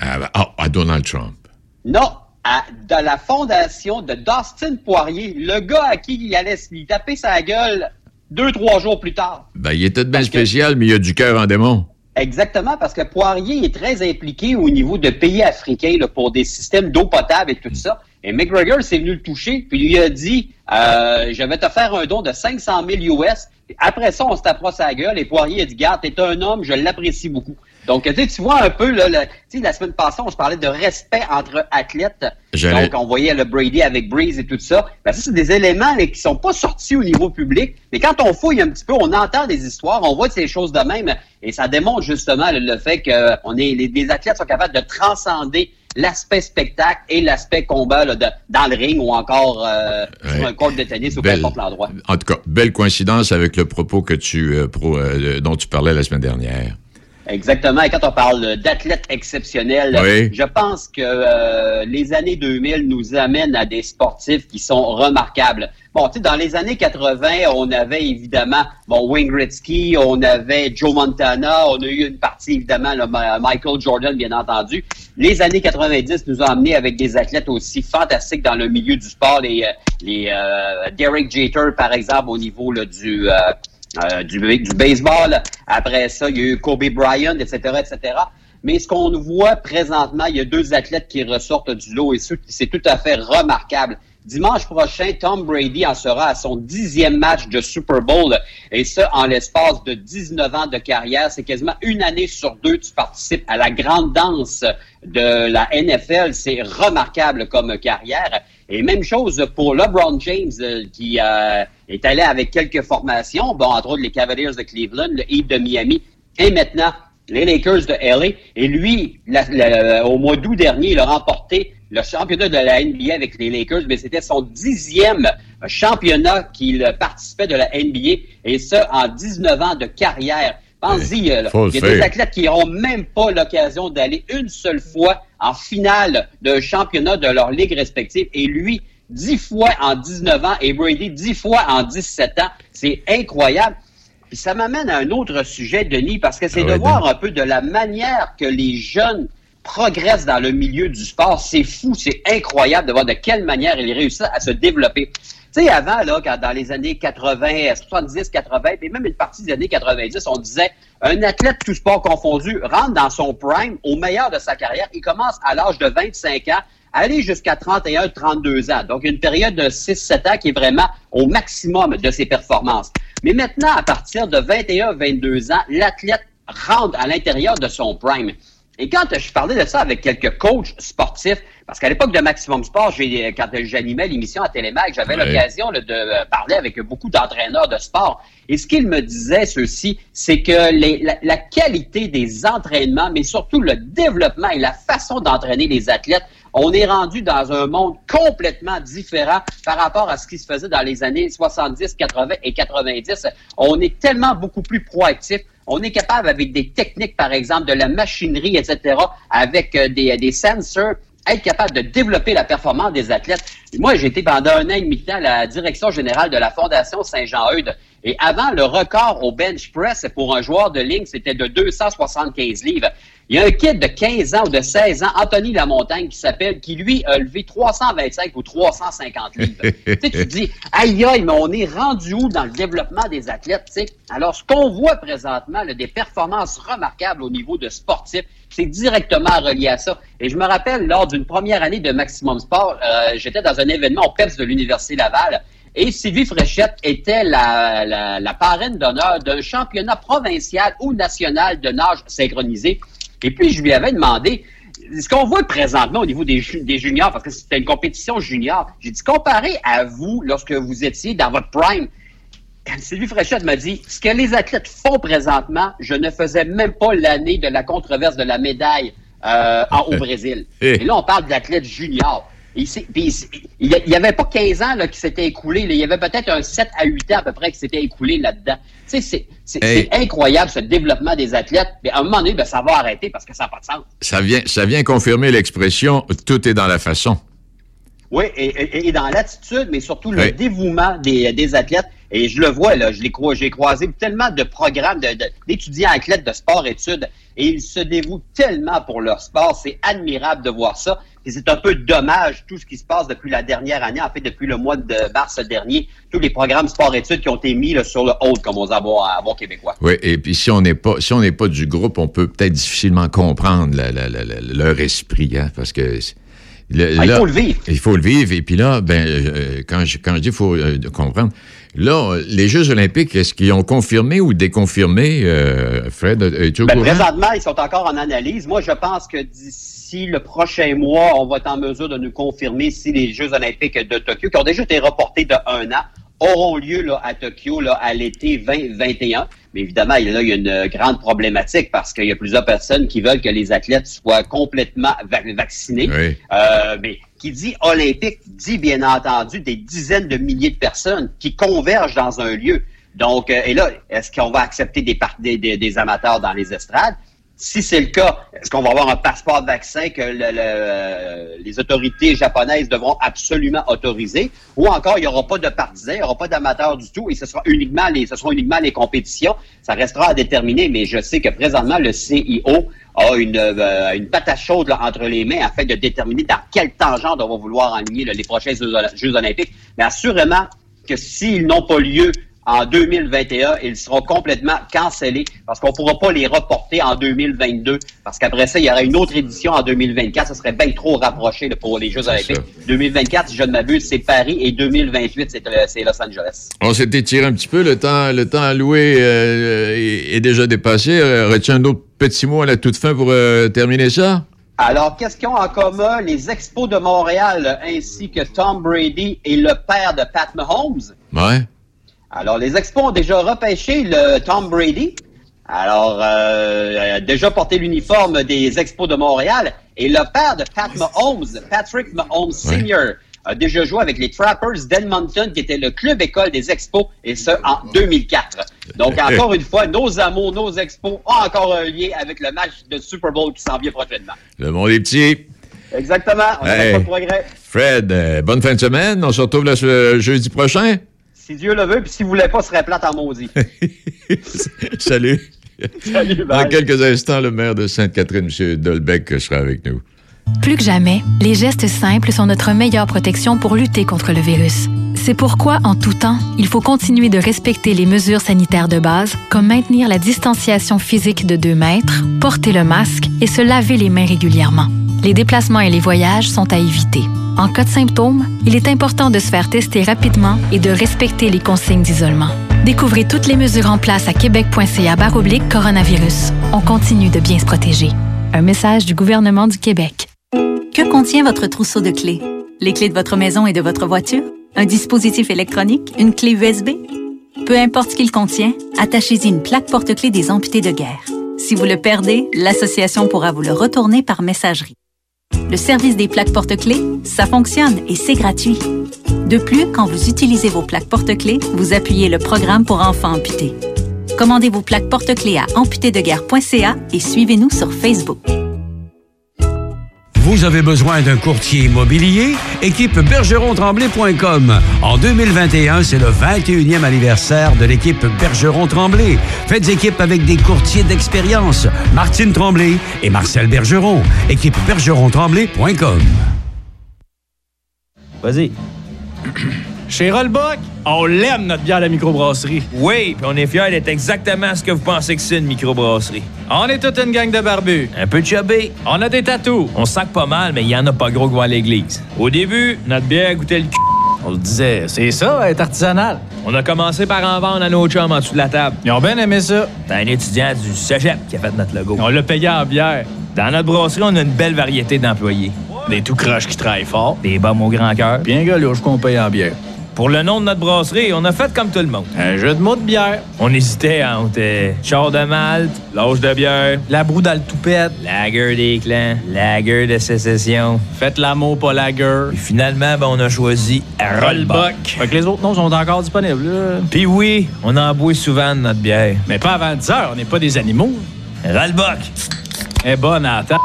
Ah, ben, ah, à Donald Trump. Non, à de la fondation de Dustin Poirier, le gars à qui il allait se lui taper sa gueule deux, trois jours plus tard. Ben, il était de bien spécial, mais il a du cœur en démon. Exactement, parce que Poirier est très impliqué au niveau de pays africains là, pour des systèmes d'eau potable et tout ça. Et McGregor s'est venu le toucher, puis lui a dit euh, Je vais te faire un don de 500 000 US. Après ça, on se tapera sa gueule et Poirier a dit Garde, t'es un homme, je l'apprécie beaucoup. Donc, tu vois un peu, là, le- tu sais, la semaine passée, on se parlait de respect entre athlètes. Donc, on voyait le Brady avec Breeze et tout ça. Ben, ça, c'est des éléments là, qui sont pas sortis au niveau public. Mais quand on fouille un petit peu, on entend des histoires, on voit ces choses de même. Et ça démontre justement le, le fait que on est, les, les athlètes sont capables de transcender l'aspect spectacle et l'aspect combat là, de- dans le ring ou encore euh, sur un court de tennis ou peu importe l'endroit. En tout cas, belle coïncidence avec le propos que tu, euh, pro- euh, dont tu parlais la semaine dernière. Exactement. Et quand on parle d'athlètes exceptionnels, Oui. je pense que euh, les années 2000 nous amènent à des sportifs qui sont remarquables. Bon, tu sais, dans les années 80, on avait évidemment, bon, Wayne Gretzky, on avait Joe Montana, on a eu une partie, évidemment, Ma- Michael Jordan, bien entendu. Les années 90 nous ont amenés avec des athlètes aussi fantastiques dans le milieu du sport, les, euh, les euh, Derek Jeter, par exemple, au niveau là, du... euh, euh, du, du baseball. Après ça, il y a eu Kobe Bryant, etc., etc. Mais ce qu'on voit présentement, il y a deux athlètes qui ressortent du lot et c'est tout à fait remarquable. Dimanche prochain, Tom Brady en sera à son dixième match de Super Bowl et ça en l'espace de 19 ans de carrière. C'est quasiment une année sur deux tu participes à la grande danse de la NFL. C'est remarquable comme carrière. Et même chose pour LeBron James euh, qui euh, est allé avec quelques formations, bon, entre autres les Cavaliers de Cleveland, le Heat de Miami et maintenant les Lakers de LA. Et lui, la- la- au mois d'août dernier, il a remporté le championnat de la NBA avec les Lakers, mais c'était son dixième championnat qu'il participait de la NBA, et ça en 19 ans de carrière. Pensez-y, euh, là. faut le il y a des athlètes qui n'auront même pas l'occasion d'aller une seule fois en finale d'un championnat de leur ligue respective, et lui, dix fois en 19 ans, et Brady, dix fois en 17 ans. C'est incroyable. Puis ça m'amène à un autre sujet, Denis, parce que c'est Ah de voir un peu de la manière que les jeunes progressent dans le milieu du sport. C'est fou, c'est incroyable de voir de quelle manière ils réussissent à se développer. Tu avant, là, quand dans les années 80, 70, 80, puis même une partie des années 90, on disait un athlète tout sport confondu rentre dans son prime au meilleur de sa carrière. Il commence à l'âge de 25 ans, aller jusqu'à 31, 32 ans. Donc, une période de 6-7 ans qui est vraiment au maximum de ses performances. Mais maintenant, à partir de 21, 22 ans, l'athlète rentre à l'intérieur de son prime. Et quand je parlais de ça avec quelques coachs sportifs, parce qu'à l'époque de Maximum Sport, j'ai, quand j'animais l'émission à Télémac, j'avais Ouais. l'occasion là, de euh, parler avec beaucoup d'entraîneurs de sport. Et ce qu'ils me disaient, ceux-ci, c'est que les- la, la qualité des entraînements, mais surtout le développement et la façon d'entraîner les athlètes, on est rendu dans un monde complètement différent par rapport à ce qui se faisait dans les années 70, 80 et 90. On est tellement beaucoup plus proactif. On est capable avec des techniques, par exemple, de la machinerie, etc., avec euh, des, des sensors être capable de développer la performance des athlètes. Moi, j'ai été pendant un an et demi à la direction générale de la Fondation Saint-Jean-Eudes. Et avant, le record au bench press pour un joueur de ligne, c'était de 275 livres. Il y a un kid de 15 ans ou de 16 ans, Anthony Lamontagne, qui s'appelle, qui lui a levé 325 ou 350 livres. tu sais, tu dis, aïe aïe, mais on est rendu où dans le développement des athlètes, tu sais? Alors, ce qu'on voit présentement, là, des performances remarquables au niveau de sportifs, c'est directement relié à ça. Et je me rappelle, lors d'une première année de Maximum Sport, euh, j'étais dans un événement au PEPS de l'Université Laval, et Sylvie Fréchette était la, la, la parraine d'honneur d'un championnat provincial ou national de nage synchronisé. Et puis, je lui avais demandé, ce qu'on voit présentement au niveau des, ju- des juniors, parce que c'était une compétition junior, j'ai dit, comparé à vous, lorsque vous étiez dans votre prime, Sylvie Fréchette m'a dit, ce que les athlètes font présentement, je ne faisais même pas l'année de la controverse de la médaille euh, en- au Brésil. Et là, on parle d'athlètes juniors. Il n'y avait pas 15 ans là, qui s'était écoulé. là. Il y avait peut-être un 7 à 8 ans à peu près qui s'était écoulé là-dedans. C'est- Hey. incroyable ce développement des athlètes. Mais à un moment donné, ben, ça va arrêter parce que ça n'a pas de sens. Ça vient, ça vient confirmer l'expression « tout est dans la façon Oui, et, et- et dans l'attitude, mais surtout le Oui. dévouement des, des athlètes. Et je le vois, là, je l'ai j'ai croisé tellement de programmes de- de- d'étudiants athlètes de sport-études et ils se dévouent tellement pour leur sport. C'est admirable de voir ça. Et c'est un peu dommage tout ce qui se passe depuis la dernière année, en fait depuis le mois de mars dernier, tous les programmes sport-études qui ont été mis là, sur le hold, comme on dit à bon, à bon québécois. ». Oui, et puis si on n'est pas si on n'est pas du groupe, on peut peut-être difficilement comprendre la- la- la- la- leur esprit, hein, parce que le- Ah, il là- faut le vivre. Il faut le vivre. Et puis là, ben, euh, quand, je, quand je dis il faut euh, comprendre, là, les Jeux olympiques, est-ce qu'ils ont confirmé ou déconfirmé, euh, Fred? Es-tu au Ben, courant? présentement, ils sont encore en analyse. Moi, je pense que d'ici le prochain mois, on va être en mesure de nous confirmer si les Jeux olympiques de Tokyo, qui ont déjà été reportés de un an, auront lieu là, à Tokyo là, à l'été 2021. Mais évidemment, il y a- là, il y a une grande problématique parce qu'il y a plusieurs personnes qui veulent que les athlètes soient complètement va- vaccinés. Oui. Euh, mais qui dit olympique dit bien entendu des dizaines de milliers de personnes qui convergent dans un lieu. Donc, euh, et là, est-ce qu'on va accepter des, par- des, des- des amateurs dans les estrades? Si c'est le cas, est-ce qu'on va avoir un passeport vaccin que le- les autorités japonaises devront absolument autoriser? Ou encore, il n'y aura pas de partisans, il n'y aura pas d'amateurs du tout et ce sera uniquement les, ce seront uniquement les compétitions. Ça restera à déterminer, mais je sais que présentement, le CIO a une, euh, une patate chaude entre les mains afin de déterminer dans quelle tangente on va vouloir enligner là, les prochains Jeux olympiques. Mais assurément que s'ils n'ont pas lieu en 2021, ils seront complètement cancellés parce qu'on ne pourra pas les reporter en 2022 parce qu'après ça, il y aura une autre édition en 2024. Ça serait bien trop rapproché là, pour les Jeux olympiques. 2024, si je ne m'abuse, c'est Paris et 2028, c'est euh, c'est Los Angeles. On s'est étiré un petit peu. Le temps, le temps alloué euh, est, est déjà dépassé. Euh, Aurais-tu un autre petit mot à la toute fin pour euh, terminer ça? Alors, qu'est-ce qu'ils ont en commun les Expos de Montréal ainsi que Tom Brady et le père de Pat Mahomes? Ouais. Alors, les Expos ont déjà repêché le Tom Brady. Alors, euh, a déjà porté l'uniforme des Expos de Montréal. Et le père de Pat Mahomes, Patrick Mahomes Sr., a déjà joué avec les Trappers d'Edmonton, qui était le club école des Expos, et ce, en 2004. Donc, encore une fois, nos amours, nos Expos ont encore un lien avec le match de Super Bowl qui s'en vient prochainement. Le monde est petit. Exactement. On Hey. pas de progrès. Fred, euh, bonne fin de semaine. On se retrouve là, ce jeudi prochain. Si Dieu le veut, puis si vous voulez pas, ce serait plate en maudit. Salut. Salut, Dans quelques instants, le maire de Sainte-Catherine, M. Dolbeck, sera avec nous. Plus que jamais, les gestes simples sont notre meilleure protection pour lutter contre le virus. C'est pourquoi, en tout temps, il faut continuer de respecter les mesures sanitaires de base, comme maintenir la distanciation physique de 2 mètres, porter le masque et se laver les mains régulièrement. Les déplacements et les voyages sont à éviter. En cas de symptômes, il est important de se faire tester rapidement et de respecter les consignes d'isolement. Découvrez toutes les mesures en place à québec.ca coronavirus. On continue de bien se protéger. Un message du gouvernement du Québec. Que contient votre trousseau de clés? Les clés de votre maison et de votre voiture? Un dispositif électronique? Une clé USB? Peu importe ce qu'il contient, attachez-y une plaque porte-clés des amputés de guerre. Si vous le perdez, l'association pourra vous le retourner par messagerie. Le service des plaques porte-clés, ça fonctionne et c'est gratuit. De plus, quand vous utilisez vos plaques porte-clés, vous appuyez le programme pour enfants amputés. Commandez vos plaques porte-clés à amputédeguerre.ca et suivez-nous sur Facebook. Vous avez besoin d'un courtier immobilier? Équipe bergeron-tremblay.com. En 2021, c'est le 21e anniversaire de l'équipe Bergeron-Tremblay. Faites équipe avec des courtiers d'expérience. Martine Tremblay et Marcel Bergeron. Équipe bergeron-tremblay.com. Vas-y. Chez Rollbuck, on l'aime notre bière à la microbrasserie. Oui, puis on est fiers d'être exactement ce que vous pensez que c'est une microbrasserie. On est toute une gang de barbus. Un peu chubby. On a des tatous. On sac pas mal, mais il y en a pas gros qui vont à l'église. Au début, notre bière goûtait le cul. On se disait, c'est ça, être artisanal. On a commencé par en vendre à nos chums en dessous de la table. Ils ont bien aimé ça. C'est un étudiant du cégep qui a fait notre logo. On l'a payé en bière. Dans notre brasserie, on a une belle variété d'employés. Des tout croches qui travaillent fort. Des bombes au grand cœur. Bien galouche qu'on paye en bière. Pour le nom de notre brasserie, on a fait comme tout le monde. Un jeu de mots de bière. On hésitait entre euh, char de malte, l'âge de bière, La broue dans le toupette. lager des clans, lager de sécession. Faites l'amour, pas la gueule. Puis finalement, ben, on a choisi Rollbuck. Fait que les autres noms sont encore disponibles. là. Puis oui, on en boit souvent de notre bière. Mais pas avant 10 heures, on n'est pas des animaux. Rollbuck. Est bonne la table.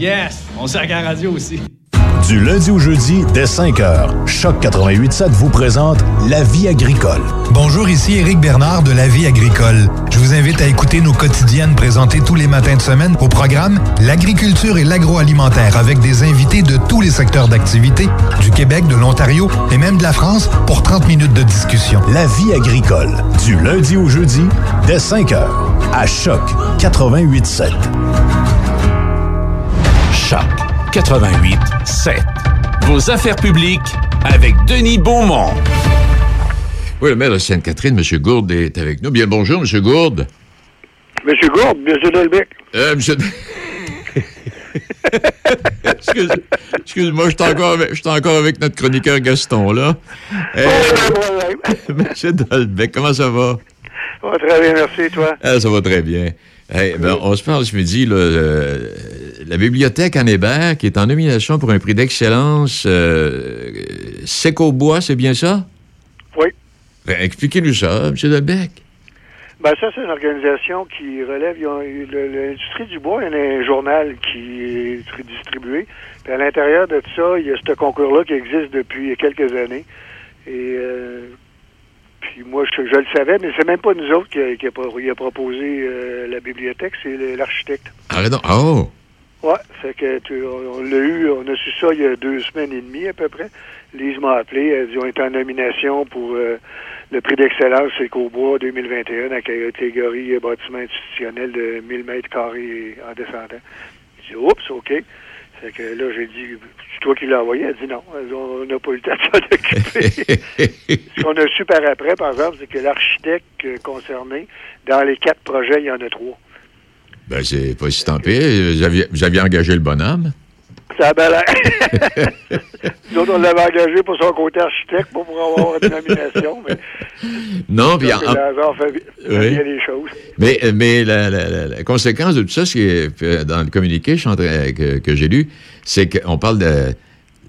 Yes! On sert à la radio aussi. Du lundi au jeudi, dès 5h, Choc 88.7 vous présente La vie agricole. Bonjour, ici Éric Bernard de La Vie agricole. Je vous invite à écouter nos quotidiennes présentées tous les matins de semaine au programme L'agriculture et l'agroalimentaire avec des invités de tous les secteurs d'activité, du Québec, de l'Ontario et même de la France pour 30 minutes de discussion. La vie agricole, du lundi au jeudi, dès 5h, à Choc 88.7. Choc 88 7. Vos affaires publiques avec Denis Beaumont. Oui, le maire de Sainte-Catherine, M. Gourde, est avec nous. Bien bonjour, M. Gourde. Monsieur Gourde, Monsieur Dolbec. Euh, monsieur... Excuse, excuse-moi, je suis encore, avec- encore notre chroniqueur Gaston, là. Euh, Monsieur Dolbec, comment ça va? Ça va très bien, merci, toi? Ah, ça va très bien. Hey, ben, on se parle ce midi, là, euh, la bibliothèque Anne Hébert, qui est en nomination pour un prix d'excellence euh, sec au bois, c'est bien ça? Oui. Ben, expliquez-nous ça, M. Dolbec. Ben, ça, c'est une organisation qui relève. L'industrie du bois, il y a un journal qui est tr- distribué. Puis à l'intérieur de tout ça, il y a ce concours-là qui existe depuis quelques années. Et euh, puis moi, je, je le savais, mais c'est même pas nous autres qui a, qui a proposé euh, la bibliothèque, c'est l'architecte. Arrête donc. Oh! Ouais, fait que tu- on, on l'a eu, on a su ça il y a deux semaines et demie à peu près. Lise m'a appelé, elle dit on est en nomination pour euh, le prix d'excellence Écobois 2021 dans la catégorie bâtiment institutionnel de 1000 mètres carrés en descendant. J'ai dit oups, ok. Fait que là j'ai dit c'est toi qui l'as envoyé? Elle dit non, on n'a pas eu le temps de s'en occuper. Ce qu'on a su par après, par exemple, c'est que l'architecte concerné, dans les quatre projets, il y en a trois. Ben, c'est pas si tant pis. Vous aviez, vous aviez engagé le bonhomme. Ça. Nous autres, on l'avait engagé pour son côté architecte, pour avoir une nomination, mais Non, puis en- fait, choses. Mais, mais la, la- la- la conséquence de tout ça, c'est dans le communiqué que, que j'ai lu, c'est qu'on parle de.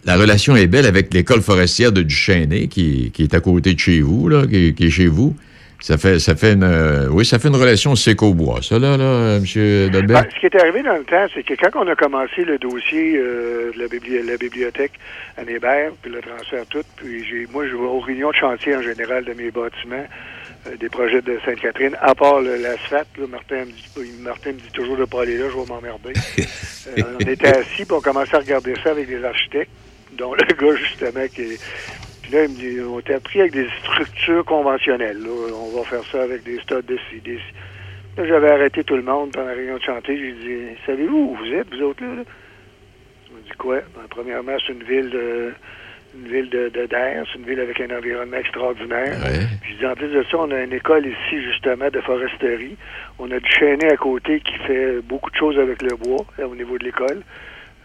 La relation est belle avec l'école forestière de Duchesnay, qui, qui est à côté de chez vous, là, qui, qui est chez vous. Ça fait, ça fait une. euh, oui, ça fait une relation séco-bois, ça, là, là, M. Dolbert. Ben, ce qui est arrivé dans le temps, c'est que quand on a commencé le dossier euh, de la, bibli- la bibliothèque à Hébert, puis le transfert tout, puis j'ai, moi, je vais aux réunions de chantier en général de mes bâtiments, euh, des projets de Sainte-Catherine, à part l'asphalte, Martin, me dit, Martin me dit toujours de pas aller là, je vais m'emmerder. On était assis, puis on commençait à regarder ça avec des architectes, dont le gars, justement, qui est... Puis là, il me dit, on était appris avec des structures conventionnelles. Là. On va faire ça avec des stades de ci, des. Là, j'avais arrêté tout le monde pendant la réunion de chantier. J'ai dit, savez-vous où vous êtes, vous autres, là? là? On dit quoi? Ben, premièrement, c'est une ville de une ville de, de d'air, c'est une ville avec un environnement extraordinaire. Puis je dis, en plus de ça, on a une école ici, justement, de foresterie. On a du chêné à côté qui fait beaucoup de choses avec le bois, là, au niveau de l'école.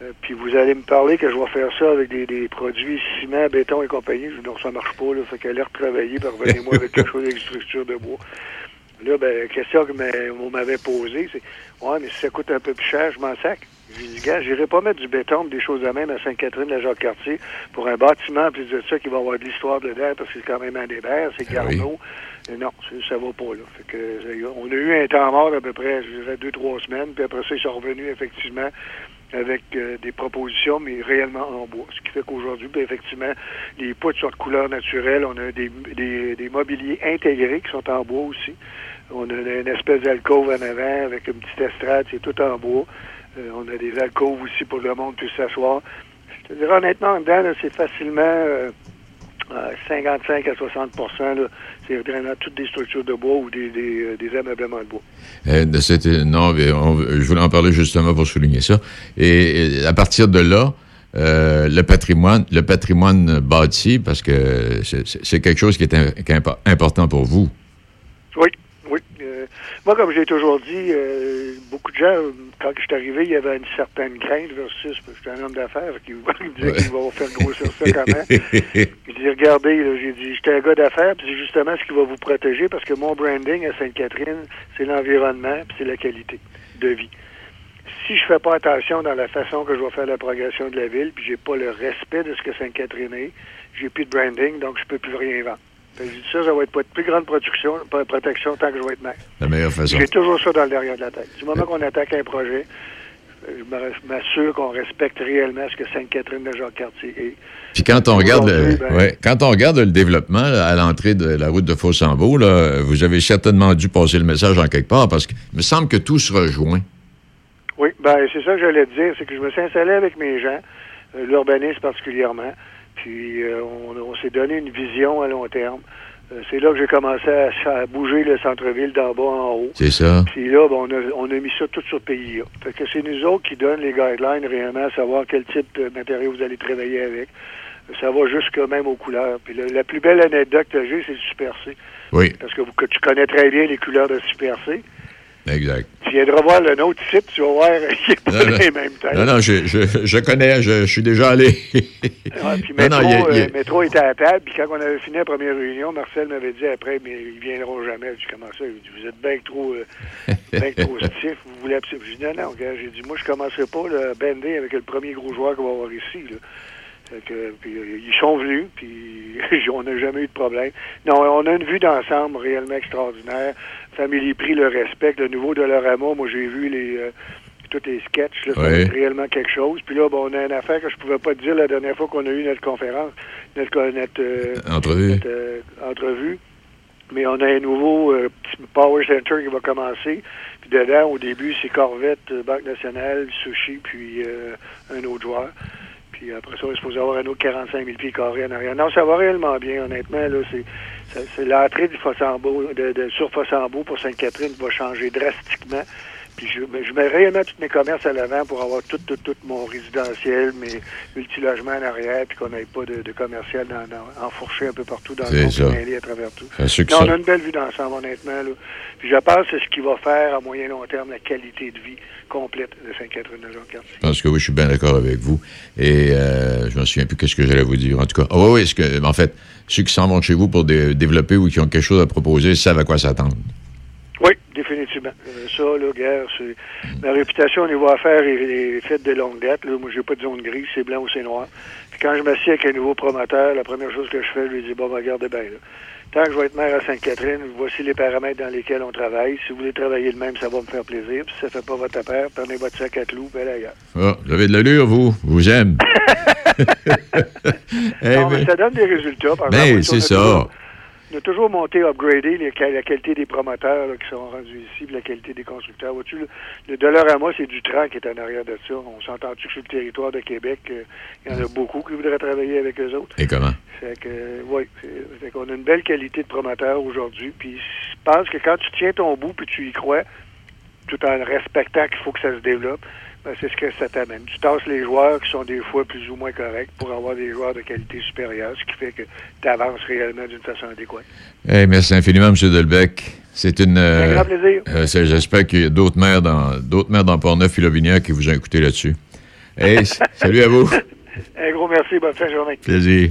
Euh, puis vous allez me parler que je vais faire ça avec des, des produits ciment, béton et compagnie. Je dis non, ça marche pas, là. Fait qu'elle retravailler, puis revenez-moi avec quelque chose avec structure de bois. Là, ben, la question que m'a- on m'avait posée, c'est Ouais, mais si ça coûte un peu plus cher, je m'en sac. J'ai dit, gars, j'irai pas mettre du béton, des choses à même à Sainte-Catherine, la Jacques-Cartier, pour un bâtiment, en plus de ça, qui va avoir de l'histoire dedans, parce que c'est quand même un hébert, c'est Garneau. Et non, ça, ça va pas, là. Fait que, est, on a eu un temps mort à peu près, je dirais, deux, trois semaines, puis après ça, ils sont revenus, effectivement, avec euh, des propositions, mais réellement en bois. Ce qui fait qu'aujourd'hui, ben, effectivement, les poutres sont de couleur naturelle. On a des, des, des mobiliers intégrés qui sont en bois aussi. On a une espèce d'alcôve en avant avec une petite estrade, c'est tout en bois. Euh, on a des alcôves aussi pour que le monde puisse s'asseoir. Je te dirais honnêtement, en dedans, c'est facilement euh, 55 à 60 là, C'est vraiment toutes des structures de bois ou des, des, euh, des ameublements de bois. Euh, de non, mais on- je voulais en parler justement pour souligner ça. Et, et à partir de là, euh, le patrimoine, le patrimoine bâti, parce que c'est- quelque chose qui est, un- qui est impo- important pour vous. Oui, oui. Euh, moi, comme j'ai toujours dit, euh, beaucoup de gens, euh, quand je suis arrivé, il y avait une certaine crainte versus, parce que j'étais un homme d'affaires, qui me disait qu'il va faire grossir ça comment. Je dis, regardez, j'ai dit, j'étais un gars d'affaires, puis c'est justement ce qui va vous protéger, parce que mon branding à Sainte-Catherine, c'est l'environnement, puis c'est la qualité de vie. Si je fais pas attention dans la façon que je vais faire la progression de la ville, puis j'ai pas le respect de ce que Sainte-Catherine est, j'ai plus de branding, donc je peux plus rien vendre. Fait que j'ai dit ça, ça va être pas de plus grande production, pas de protection tant que je vais être maire. La meilleure façon. J'ai toujours ça dans le derrière de la tête. Du moment qu'on attaque un projet, je m'assure qu'on respecte réellement ce que Sainte-Catherine de Jacques-Cartier est. Puis quand on regarde, le, ben- ouais, quand on regarde le développement là, à l'entrée de la route de Fossambeau, là, vous avez certainement dû passer le message en quelque part parce qu'il me semble que tout se rejoint. Oui, ben c'est ça que j'allais te dire, c'est que je me suis installé avec mes gens, euh, l'urbanisme particulièrement, puis euh, on, on s'est donné une vision à long terme. Euh, c'est là que j'ai commencé à, à bouger le centre-ville d'en bas en haut. C'est ça. Puis là, ben, on, a, on a mis ça tout sur PIA. Fait que c'est nous autres qui donnent les guidelines réellement, à savoir quel type de matériau vous allez travailler avec. Ça va jusque même aux couleurs. Puis le- la plus belle anecdote que j'ai, c'est le Super C. Oui, Parce que, vous- que tu connais très bien les couleurs de Super C. exact. Tu viendras voir le nôtre site, tu vas voir, il n'est pas Non, les mêmes tailles. Non, non, je, je, je connais, je, je suis déjà allé. Ouais, puis métro, non, a- a- euh, métro était à table, puis quand on avait fini la première réunion, Marcel m'avait dit après, mais ils viendront jamais. Je dis, comment ça? Il dit, vous êtes bien trop, euh, trop stiff, vous voulez absolument. Je dis, non, non, j'ai dit, moi, je commencerai pas le bander avec le premier gros joueur qu'on va avoir ici. Là. Fait que, puis, euh, ils sont venus, puis on n'a jamais eu de problème. Non, on a une vue d'ensemble réellement extraordinaire. Family Prix le respecte. Le nouveau de leur amour, moi, j'ai vu les... euh, tous les sketchs, là, Oui. réellement quelque chose. Puis là, bon, on a une affaire que je pouvais pas te dire la dernière fois qu'on a eu notre conférence, notre, notre, euh, Entrevue. notre, euh, entrevue. Mais on a un nouveau euh, petit Power Center qui va commencer. Puis dedans, au début, c'est Corvette, euh, Banque nationale, Sushi, puis euh, un autre joueur. Puis après ça, on est supposé avoir un autre 45 000 pieds carrés en arrière. Non, ça va réellement bien, honnêtement. Là, c'est, c'est l'entrée du Fossambeau, de, de, sur Fossambeau pour Sainte-Catherine va changer drastiquement. Puis je, ben, je mets réellement tous mes commerces à l'avant pour avoir tout, tout, tout mon résidentiel, mes multilogements en arrière, puis qu'on n'ait pas de, de commercial dans, dans- enfourché un peu partout dans le monde, mêlé à travers tout. Non, on a une belle vue d'ensemble, honnêtement. Là. Puis je pense que c'est ce qui va faire à moyen long terme la qualité de vie complète de Sainte-Catherine de Jean-Cartier. Je pense que oui, je suis bien d'accord avec vous. Et euh, je me souviens plus qu'est-ce que j'allais vous dire. En tout cas, ah oui, oui, est-ce que, en fait, ceux qui s'en vont chez vous pour dé- développer ou qui ont quelque chose à proposer savent à quoi s'attendre. Oui, définitivement. Euh, ça, là, guerre, c'est... Ma réputation au niveau affaires est, est faite de longue date. Là. Moi, j'ai pas de zone grise, c'est blanc ou c'est noir. Puis quand je m'assieds avec un nouveau promoteur, la première chose que je fais, je lui dis, bon, ben, regardez bien, là. Tant que je vais être maire à Sainte-Catherine, voici les paramètres dans lesquels on travaille. Si vous voulez travailler le même, ça va me faire plaisir. Puis si ça fait pas votre affaire, prenez votre sac à clous, puis allez ailleurs. Ah, vous avez de l'allure, vous. Vous aime. Eh, Non, mais mais- ça donne des résultats. Par Ben, exemple, c'est ça. toujours- On a toujours monté, upgradé les- la qualité des promoteurs là, qui sont rendus ici, puis la qualité des constructeurs. Vois-tu, le, le dollar à moi, c'est du train qui est en arrière de ça. On s'entend-tu que sur le territoire de Québec, euh, il y en a beaucoup qui voudraient travailler avec eux autres? Et comment? Que, oui, c'est- fait qu'on a une belle qualité de promoteur aujourd'hui. Puis je pense que quand tu tiens ton bout puis tu y crois, tout en respectant qu'il faut que ça se développe, ben, c'est ce que ça t'amène. Tu tasses les joueurs qui sont des fois plus ou moins corrects pour avoir des joueurs de qualité supérieure, ce qui fait que tu avances réellement d'une façon adéquate. Merci infiniment, M. Delbecq. C'est une. Un grand plaisir. euh, J'espère qu'il y a d'autres maires dans d'autres maires dans Portneuf et Lobinière qui vous ont écouté là-dessus. Salut à vous. Un gros merci, bonne fin de journée. Plaisir.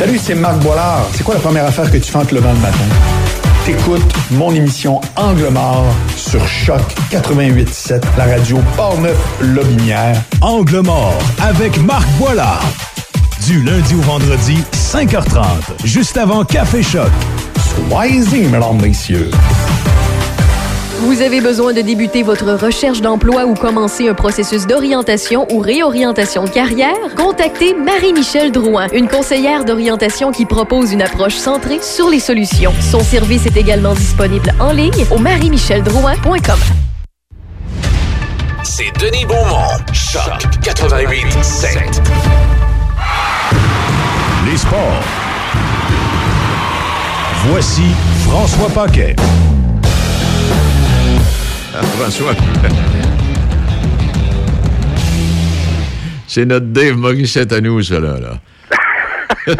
Salut, c'est Marc Boilard. C'est quoi la première affaire que tu fais en te levant le matin? T'écoutes mon émission Angle mort sur Choc 88.7, la radio Portneuf-Lobinière. Angle mort avec Marc Boilard. Du lundi au vendredi, 5h30, juste avant Café Choc. Soyez-y, mesdames, messieurs. Vous avez besoin de débuter votre recherche d'emploi ou commencer un processus d'orientation ou réorientation de carrière? Contactez Marie-Michel Drouin, une conseillère d'orientation qui propose une approche centrée sur les solutions. Son service est également disponible en ligne au marie-micheldrouin.com. C'est Denis Beaumont, Choc 88 7. Les sports. Voici François Paquet. Ah, François. C'est notre Dave Morissette à nous, ça, là. là.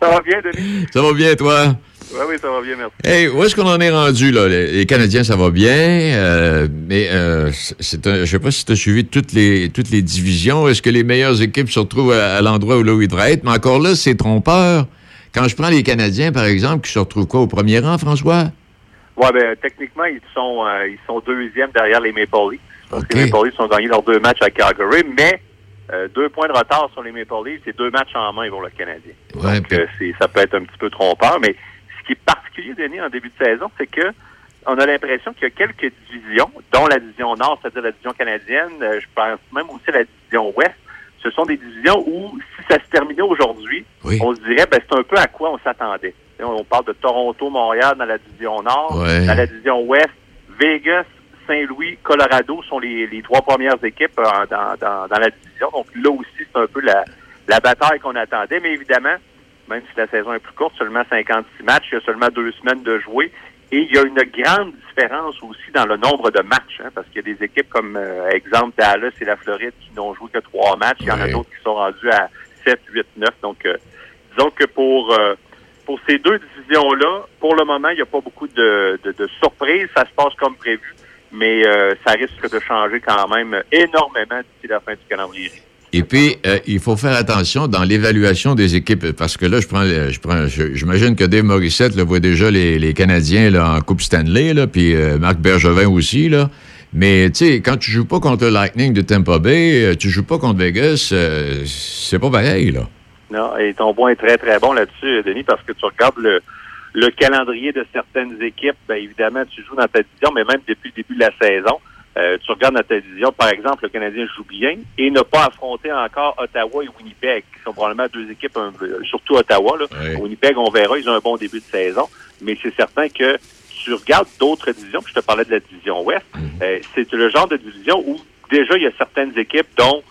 Ça va bien, Denis? Ça va bien, toi? Oui, oui, ça va bien, merci. Hey, où est-ce qu'on en est rendu, là? Les, les Canadiens, ça va bien, euh, mais euh, c'est un- je sais pas si tu as suivi toutes les, toutes les divisions. Est-ce que les meilleures équipes se retrouvent à, à l'endroit où là où ils devraient être? Mais encore là, c'est trompeur. Quand je prends les Canadiens, par exemple, qui se retrouvent quoi, au premier rang, François? Ouais, ben, techniquement, ils sont, euh, ils sont deuxièmes derrière les Maple Leafs. Parce que les Maple Leafs ont gagné leurs deux matchs à Calgary, mais euh, deux points de retard sur les Maple Leafs, c'est deux matchs en main pour le Canadien. Ouais, Donc, euh, c'est- ça peut être un petit peu trompeur, mais ce qui est particulier, Denis, en début de saison, c'est que on a l'impression qu'il y a quelques divisions, dont la division Nord, c'est-à-dire la division canadienne, euh, je pense même aussi la division Ouest, ce sont des divisions où, si ça se terminait aujourd'hui, on se dirait, ben, c'est un peu à quoi on s'attendait. On parle de Toronto, Montréal dans la division Nord, Ouais. dans la division Ouest, Vegas, Saint-Louis, Colorado sont les, les trois premières équipes euh, dans, dans, dans la division. Donc là aussi, c'est un peu la, la bataille qu'on attendait. Mais évidemment, même si la saison est plus courte, seulement 56 matchs, il y a seulement deux semaines de jouer. Et il y a une grande différence aussi dans le nombre de matchs, hein, parce qu'il y a des équipes comme, euh, exemple, Dallas et la Floride qui n'ont joué que trois matchs. Il y en a d'autres qui sont rendus à 7, 8, 9. Donc, euh, disons que pour, euh, pour ces deux divisions-là, pour le moment, il n'y a pas beaucoup de, de, surprises. Ça se passe comme prévu, mais euh, ça risque de changer quand même énormément d'ici la fin du calendrier. Et puis, euh, il faut faire attention dans l'évaluation des équipes, parce que là, je prends, je prends, j'imagine que Dave Morissette là, voit déjà les, les Canadiens là, en Coupe Stanley, là, puis euh, Marc Bergevin aussi, là. Mais tu sais, quand tu joues pas contre le Lightning de Tampa Bay, tu joues pas contre Vegas, c'est pas pareil, là. Non, et ton point est très, très bon là-dessus, Denis, parce que tu regardes le, le calendrier de certaines équipes, bien évidemment, tu joues dans ta division, mais même depuis le début de la saison, euh, tu regardes dans ta division, par exemple, le Canadien joue bien et n'a pas affronté encore Ottawa et Winnipeg, qui sont probablement deux équipes, un- surtout Ottawa. Là. Winnipeg, on verra, ils ont un bon début de saison, mais c'est certain que tu regardes d'autres divisions, puis je te parlais de la division Ouest, euh, c'est le genre de division où déjà il y a certaines équipes dont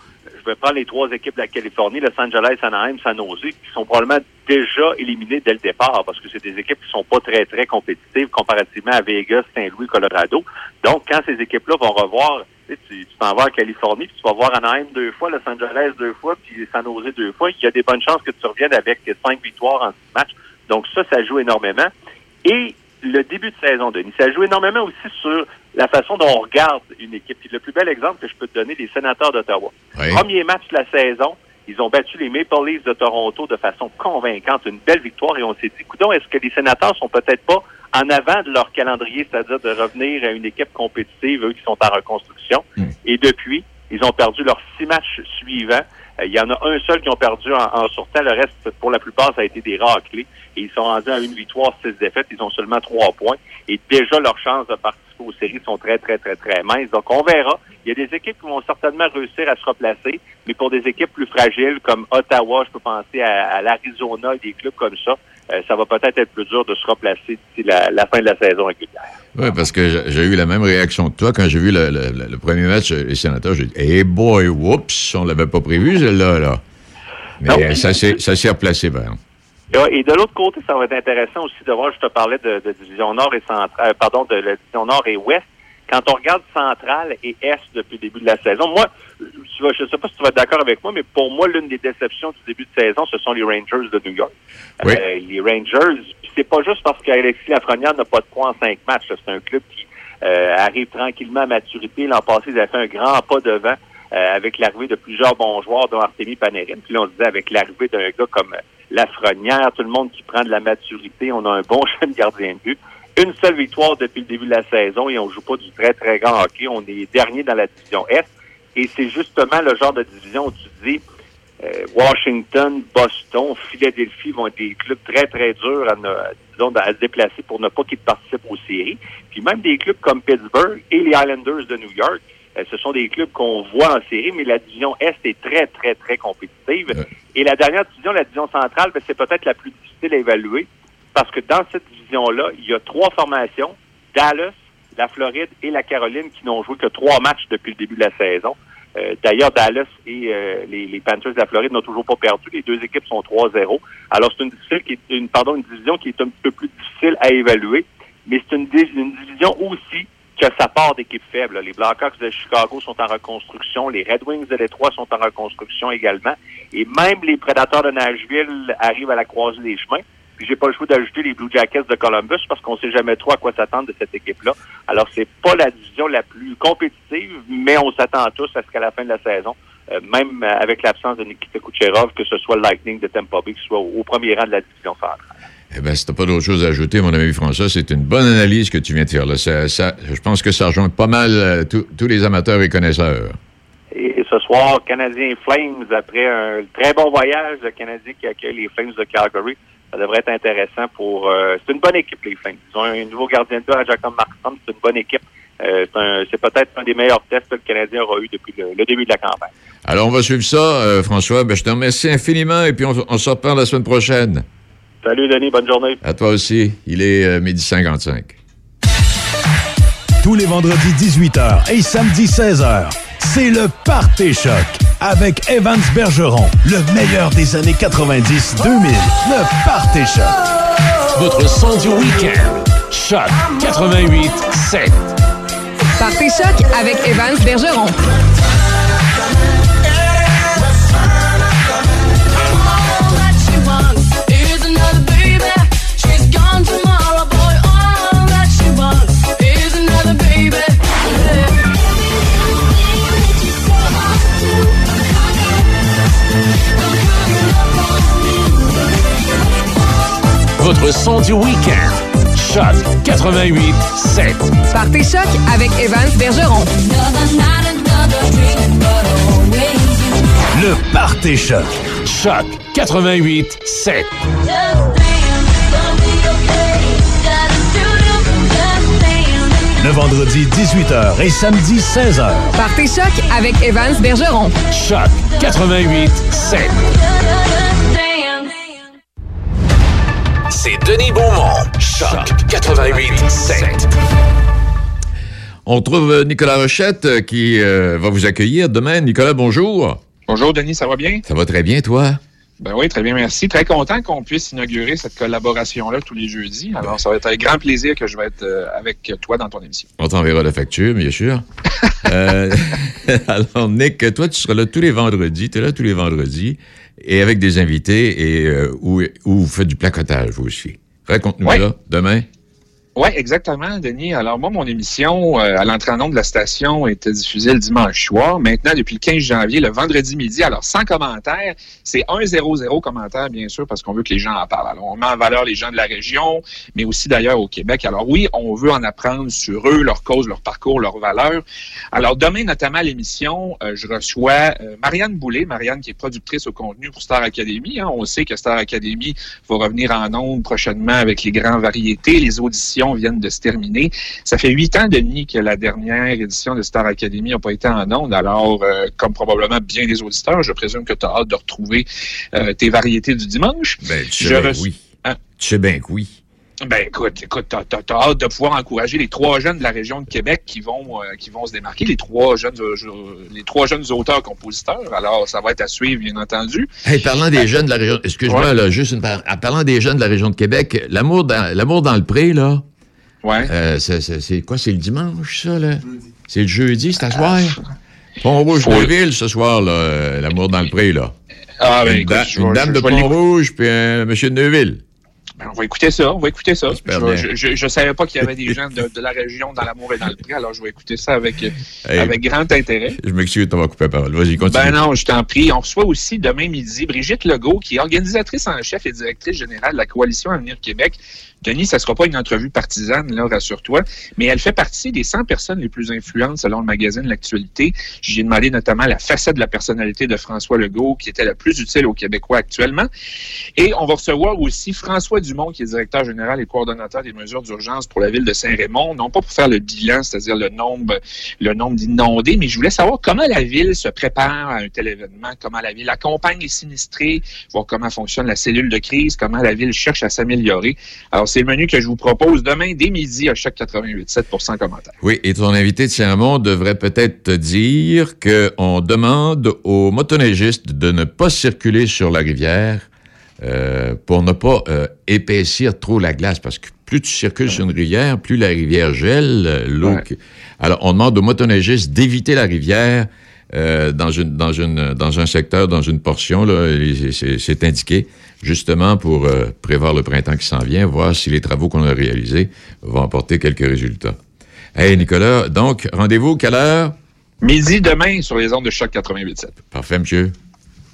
vais prendre les trois équipes de la Californie, Los Angeles, Anaheim, San Jose, qui sont probablement déjà éliminées dès le départ parce que c'est des équipes qui sont pas très, très compétitives comparativement à Vegas, Saint-Louis, Colorado. Donc, quand ces équipes-là vont revoir, tu t'en vas en Californie, puis tu vas voir Anaheim deux fois, Los Angeles deux fois, puis San Jose deux fois, il y a des bonnes chances que tu reviennes avec cinq victoires en six matchs. Donc, ça, ça joue énormément. Et le début de saison, Denis, ça joue énormément aussi sur la façon dont on regarde une équipe. Puis le plus bel exemple que je peux te donner, les sénateurs d'Ottawa. Oui. Premier match de la saison, ils ont battu les Maple Leafs de Toronto de façon convaincante, une belle victoire, et on s'est dit, coudon, est-ce que les sénateurs sont peut-être pas en avant de leur calendrier, c'est-à-dire de revenir à une équipe compétitive, eux qui sont en reconstruction? Et depuis, ils ont perdu leurs six matchs suivants. Euh, Il y en a un seul qui ont perdu en, en sortant. Le reste, pour la plupart, ça a été des raclés. Et ils sont rendus à une victoire, six défaites. Ils ont seulement trois points. Et déjà, leurs chances de participer aux séries sont très, très, très, très minces. Donc, on verra. Il y a des équipes qui vont certainement réussir à se replacer. Mais pour des équipes plus fragiles, comme Ottawa, je peux penser à, à l'Arizona, des clubs comme ça, euh, ça va peut-être être plus dur de se replacer d'ici la, la fin de la saison régulière. Oui, parce que j'ai- eu la même réaction que toi quand j'ai vu le, le- le- le premier match euh, les sénateurs. J'ai dit, hey boy, whoops, on l'avait pas prévu, celle-là. Là. Mais Non. euh, ça s'est ça s'est replacé, par exemple. Et de l'autre côté, ça va être intéressant aussi de voir, je te parlais de, de division nord et centrale, euh, pardon, de la division nord et ouest. Quand on regarde Centrale et Est depuis le début de la saison, moi, tu vas- je ne sais pas si tu vas être d'accord avec moi, mais pour moi, l'une des déceptions du début de saison, ce sont les Rangers de New York. Oui. Euh, les Rangers, c'est pas juste parce qu'Alexis Lafrenière n'a pas de points en cinq matchs. C'est un club qui euh, arrive tranquillement à maturité. L'an passé, ils avaient fait un grand pas devant euh, avec l'arrivée de plusieurs bons joueurs, dont Artemi Panarin. Puis là, on se disait, avec l'arrivée d'un gars comme Lafrenière, tout le monde qui prend de la maturité, on a un bon jeune gardien de but. Une seule victoire depuis le début de la saison et on joue pas du très, très grand hockey. On est dernier dans la division Est. Et c'est justement le genre de division où tu dis euh, Washington, Boston, Philadelphie vont être des clubs très, très durs à, ne- disons, à se déplacer pour ne pas qu'ils participent aux séries. Puis même des clubs comme Pittsburgh et les Islanders de New York, euh, ce sont des clubs qu'on voit en série, mais la division Est est très, très, très compétitive. Et la dernière division, la division centrale, ben, c'est peut-être la plus difficile à évaluer parce que dans cette division-là, il y a trois formations, Dallas, la Floride et la Caroline, qui n'ont joué que trois matchs depuis le début de la saison. Euh, D'ailleurs, Dallas et euh, les, Panthers de la Floride n'ont toujours pas perdu. Les deux équipes sont 3-0. Alors, c'est une, qui une, une division qui est un peu plus difficile à évaluer, mais c'est une, di- une division aussi que sa part d'équipes faibles. là. Les Blackhawks de Chicago sont en reconstruction, les Red Wings de Détroit sont en reconstruction également, et même les Prédateurs de Nashville arrivent à la croisée des chemins. Puis j'ai pas le choix d'ajouter les Blue Jackets de Columbus parce qu'on sait jamais trop à quoi s'attendre de cette équipe-là. Alors c'est pas la division la plus compétitive, mais on s'attend tous à ce qu'à la fin de la saison, euh, même avec l'absence de Nikita Kucherov, que ce soit le Lightning de Tampa Bay qui soit au, au premier rang de la division centrale. Eh bien, si t'as pas d'autre chose à ajouter, mon ami François, c'est une bonne analyse que tu viens de faire. Là. Ça, ça- je pense que ça rejoint pas mal euh, tous- les amateurs et connaisseurs. Et ce soir, Canadiens Flames, après un très bon voyage, le Canadien qui accueille les Flames de Calgary, ça devrait être intéressant pour... euh, c'est une bonne équipe, les Flames. Ils ont un nouveau gardien de but à Jacob Markstrom, c'est une bonne équipe. Euh, c'est peut-être un des meilleurs tests que le Canadien aura eu depuis le, le début de la campagne. Alors, on va suivre ça, euh, François. Ben, je te remercie infiniment et puis on, on se reparle la semaine prochaine. Salut Denis, bonne journée. À toi aussi. Il est euh, midi 55. Tous les vendredis 18h et samedi 16h, c'est le Party Choc avec Evans Bergeron, le meilleur des années 90-2000. Le Party Choc. Votre son du week-end. Choc 88 7. Partez choc avec Evans Bergeron. Votre son du week-end. Choc 88 7. Partez choc avec Evans Bergeron. Le Party Choc. Choc 88 7. Le vendredi 18h et samedi 16h. Partez choc avec Evans Bergeron. Choc 88 7. C'est Denis Beaumont. Choc 88 7. On retrouve euh, Nicolas Rochette euh, qui euh, va vous accueillir demain. Nicolas, bonjour. Bonjour Denis, ça va bien? Ça va très bien, toi? Ben oui, très bien, merci. Très content qu'on puisse inaugurer cette collaboration-là tous les jeudis. Alors, ça va être avec grand plaisir que je vais être euh, avec toi dans ton émission. On t'enverra la facture, bien sûr. Euh, alors, Nick, toi, tu seras là tous les vendredis. Tu es là tous les vendredis et avec des invités et euh, où, où vous faites du placotage, vous aussi. Raconte-nous ça demain. Oui, exactement, Denis. Alors, moi, mon émission euh, à l'entrée en nom de la station était diffusée le dimanche soir. Maintenant, depuis le 15 janvier, le vendredi midi, alors sans commentaire, c'est 1-0-0 commentaire, bien sûr, parce qu'on veut que les gens en parlent. Alors, on met en valeur les gens de la région, mais aussi d'ailleurs au Québec. Alors oui, on veut en apprendre sur eux, leur cause, leur parcours, leurs valeurs. Alors, demain, notamment à l'émission, euh, je reçois euh, Marianne Boulay, Marianne qui est productrice au contenu pour Star Academy. hein. On sait que Star Academy va revenir en ondes prochainement avec les grands variétés. Les auditions viennent de se terminer. Ça fait huit ans, Denis, que la dernière édition de Star Academy n'a pas été en ondes. Alors, euh, comme probablement bien des auditeurs, je présume que tu as hâte de retrouver euh, tes variétés du dimanche. Ben, tu Je sais bien que oui. Hein? Tu sais bien que oui. Ben écoute, écoute, t'as, t'as- t'as hâte de pouvoir encourager les trois jeunes de la région de Québec qui vont euh, qui vont se démarquer, les trois jeunes euh, je- les trois jeunes auteurs compositeurs. Alors ça va être à suivre bien entendu. Hey, parlant des jeunes de la région, excuse-moi, Ouais. là, juste une par- en parlant des jeunes de la région de Québec, l'amour dans, l'amour dans le pré, là, Ouais. Euh, c'est- quoi? C'est le dimanche, ça, là? C'est le jeudi, c'est à soir? Pont-Rouge-Neuville, ce soir, là, euh, l'amour dans le pré, là. Ah, ben, une, écoute, da- je une dame je de. Pont-Rouge, puis un monsieur de Neuville. Ben, on va écouter ça, on va écouter ça. Je, je savais pas qu'il y avait des gens de, de la région dans l'amour et dans le prix, alors je vais écouter ça avec, euh, Hey. avec grand intérêt. Je m'excuse de t'avoir coupé la parole. Vas-y, continue. Ben non, je t'en prie. On reçoit aussi demain midi Brigitte Legault, qui est organisatrice en chef et directrice générale de la Coalition Avenir Québec. Denis, ça sera pas une entrevue partisane, là, rassure-toi, mais elle fait partie des 100 personnes les plus influentes selon le magazine L'Actualité. J'ai demandé notamment la facette de la personnalité de François Legault, qui était la plus utile aux Québécois actuellement. Et on va recevoir aussi François Dumont, qui est directeur général et coordonnateur des mesures d'urgence pour la ville de Saint-Raymond, non pas pour faire le bilan, c'est-à-dire le nombre, le nombre d'inondés, mais je voulais savoir comment la ville se prépare à un tel événement, comment la ville accompagne les sinistrés, voir comment fonctionne la cellule de crise, comment la ville cherche à s'améliorer. Alors, c'est le menu que je vous propose demain dès midi à chaque 88.7 pour 100 commentaires. Oui, et ton invité Saint-Amand devrait peut-être te dire qu'on demande aux motoneigistes de ne pas circuler sur la rivière euh, pour ne pas euh, épaissir trop la glace, parce que plus tu circules sur une rivière, plus la rivière gèle, euh, l'eau. Ouais. Alors, on demande aux motoneigistes d'éviter la rivière euh, dans, une, dans, une, dans un secteur, dans une portion, c'est indiqué, justement pour euh, prévoir le printemps qui s'en vient, voir si les travaux qu'on a réalisés vont apporter quelques résultats. Hey, Nicolas, donc, rendez-vous, quelle heure? Midi demain sur les ondes de choc 88.7. Parfait, monsieur.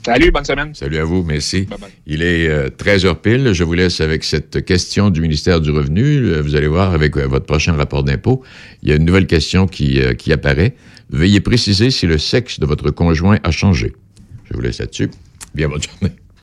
Salut, bonne semaine. Salut à vous, merci. Il est euh, 13h pile. Je vous laisse avec cette question du ministère du Revenu. Euh, Vous allez voir avec euh, votre prochain rapport d'impôt, il y a une nouvelle question qui, euh, qui apparaît. Veuillez préciser si le sexe de votre conjoint a changé. Je vous laisse là-dessus. Bien, bonne journée.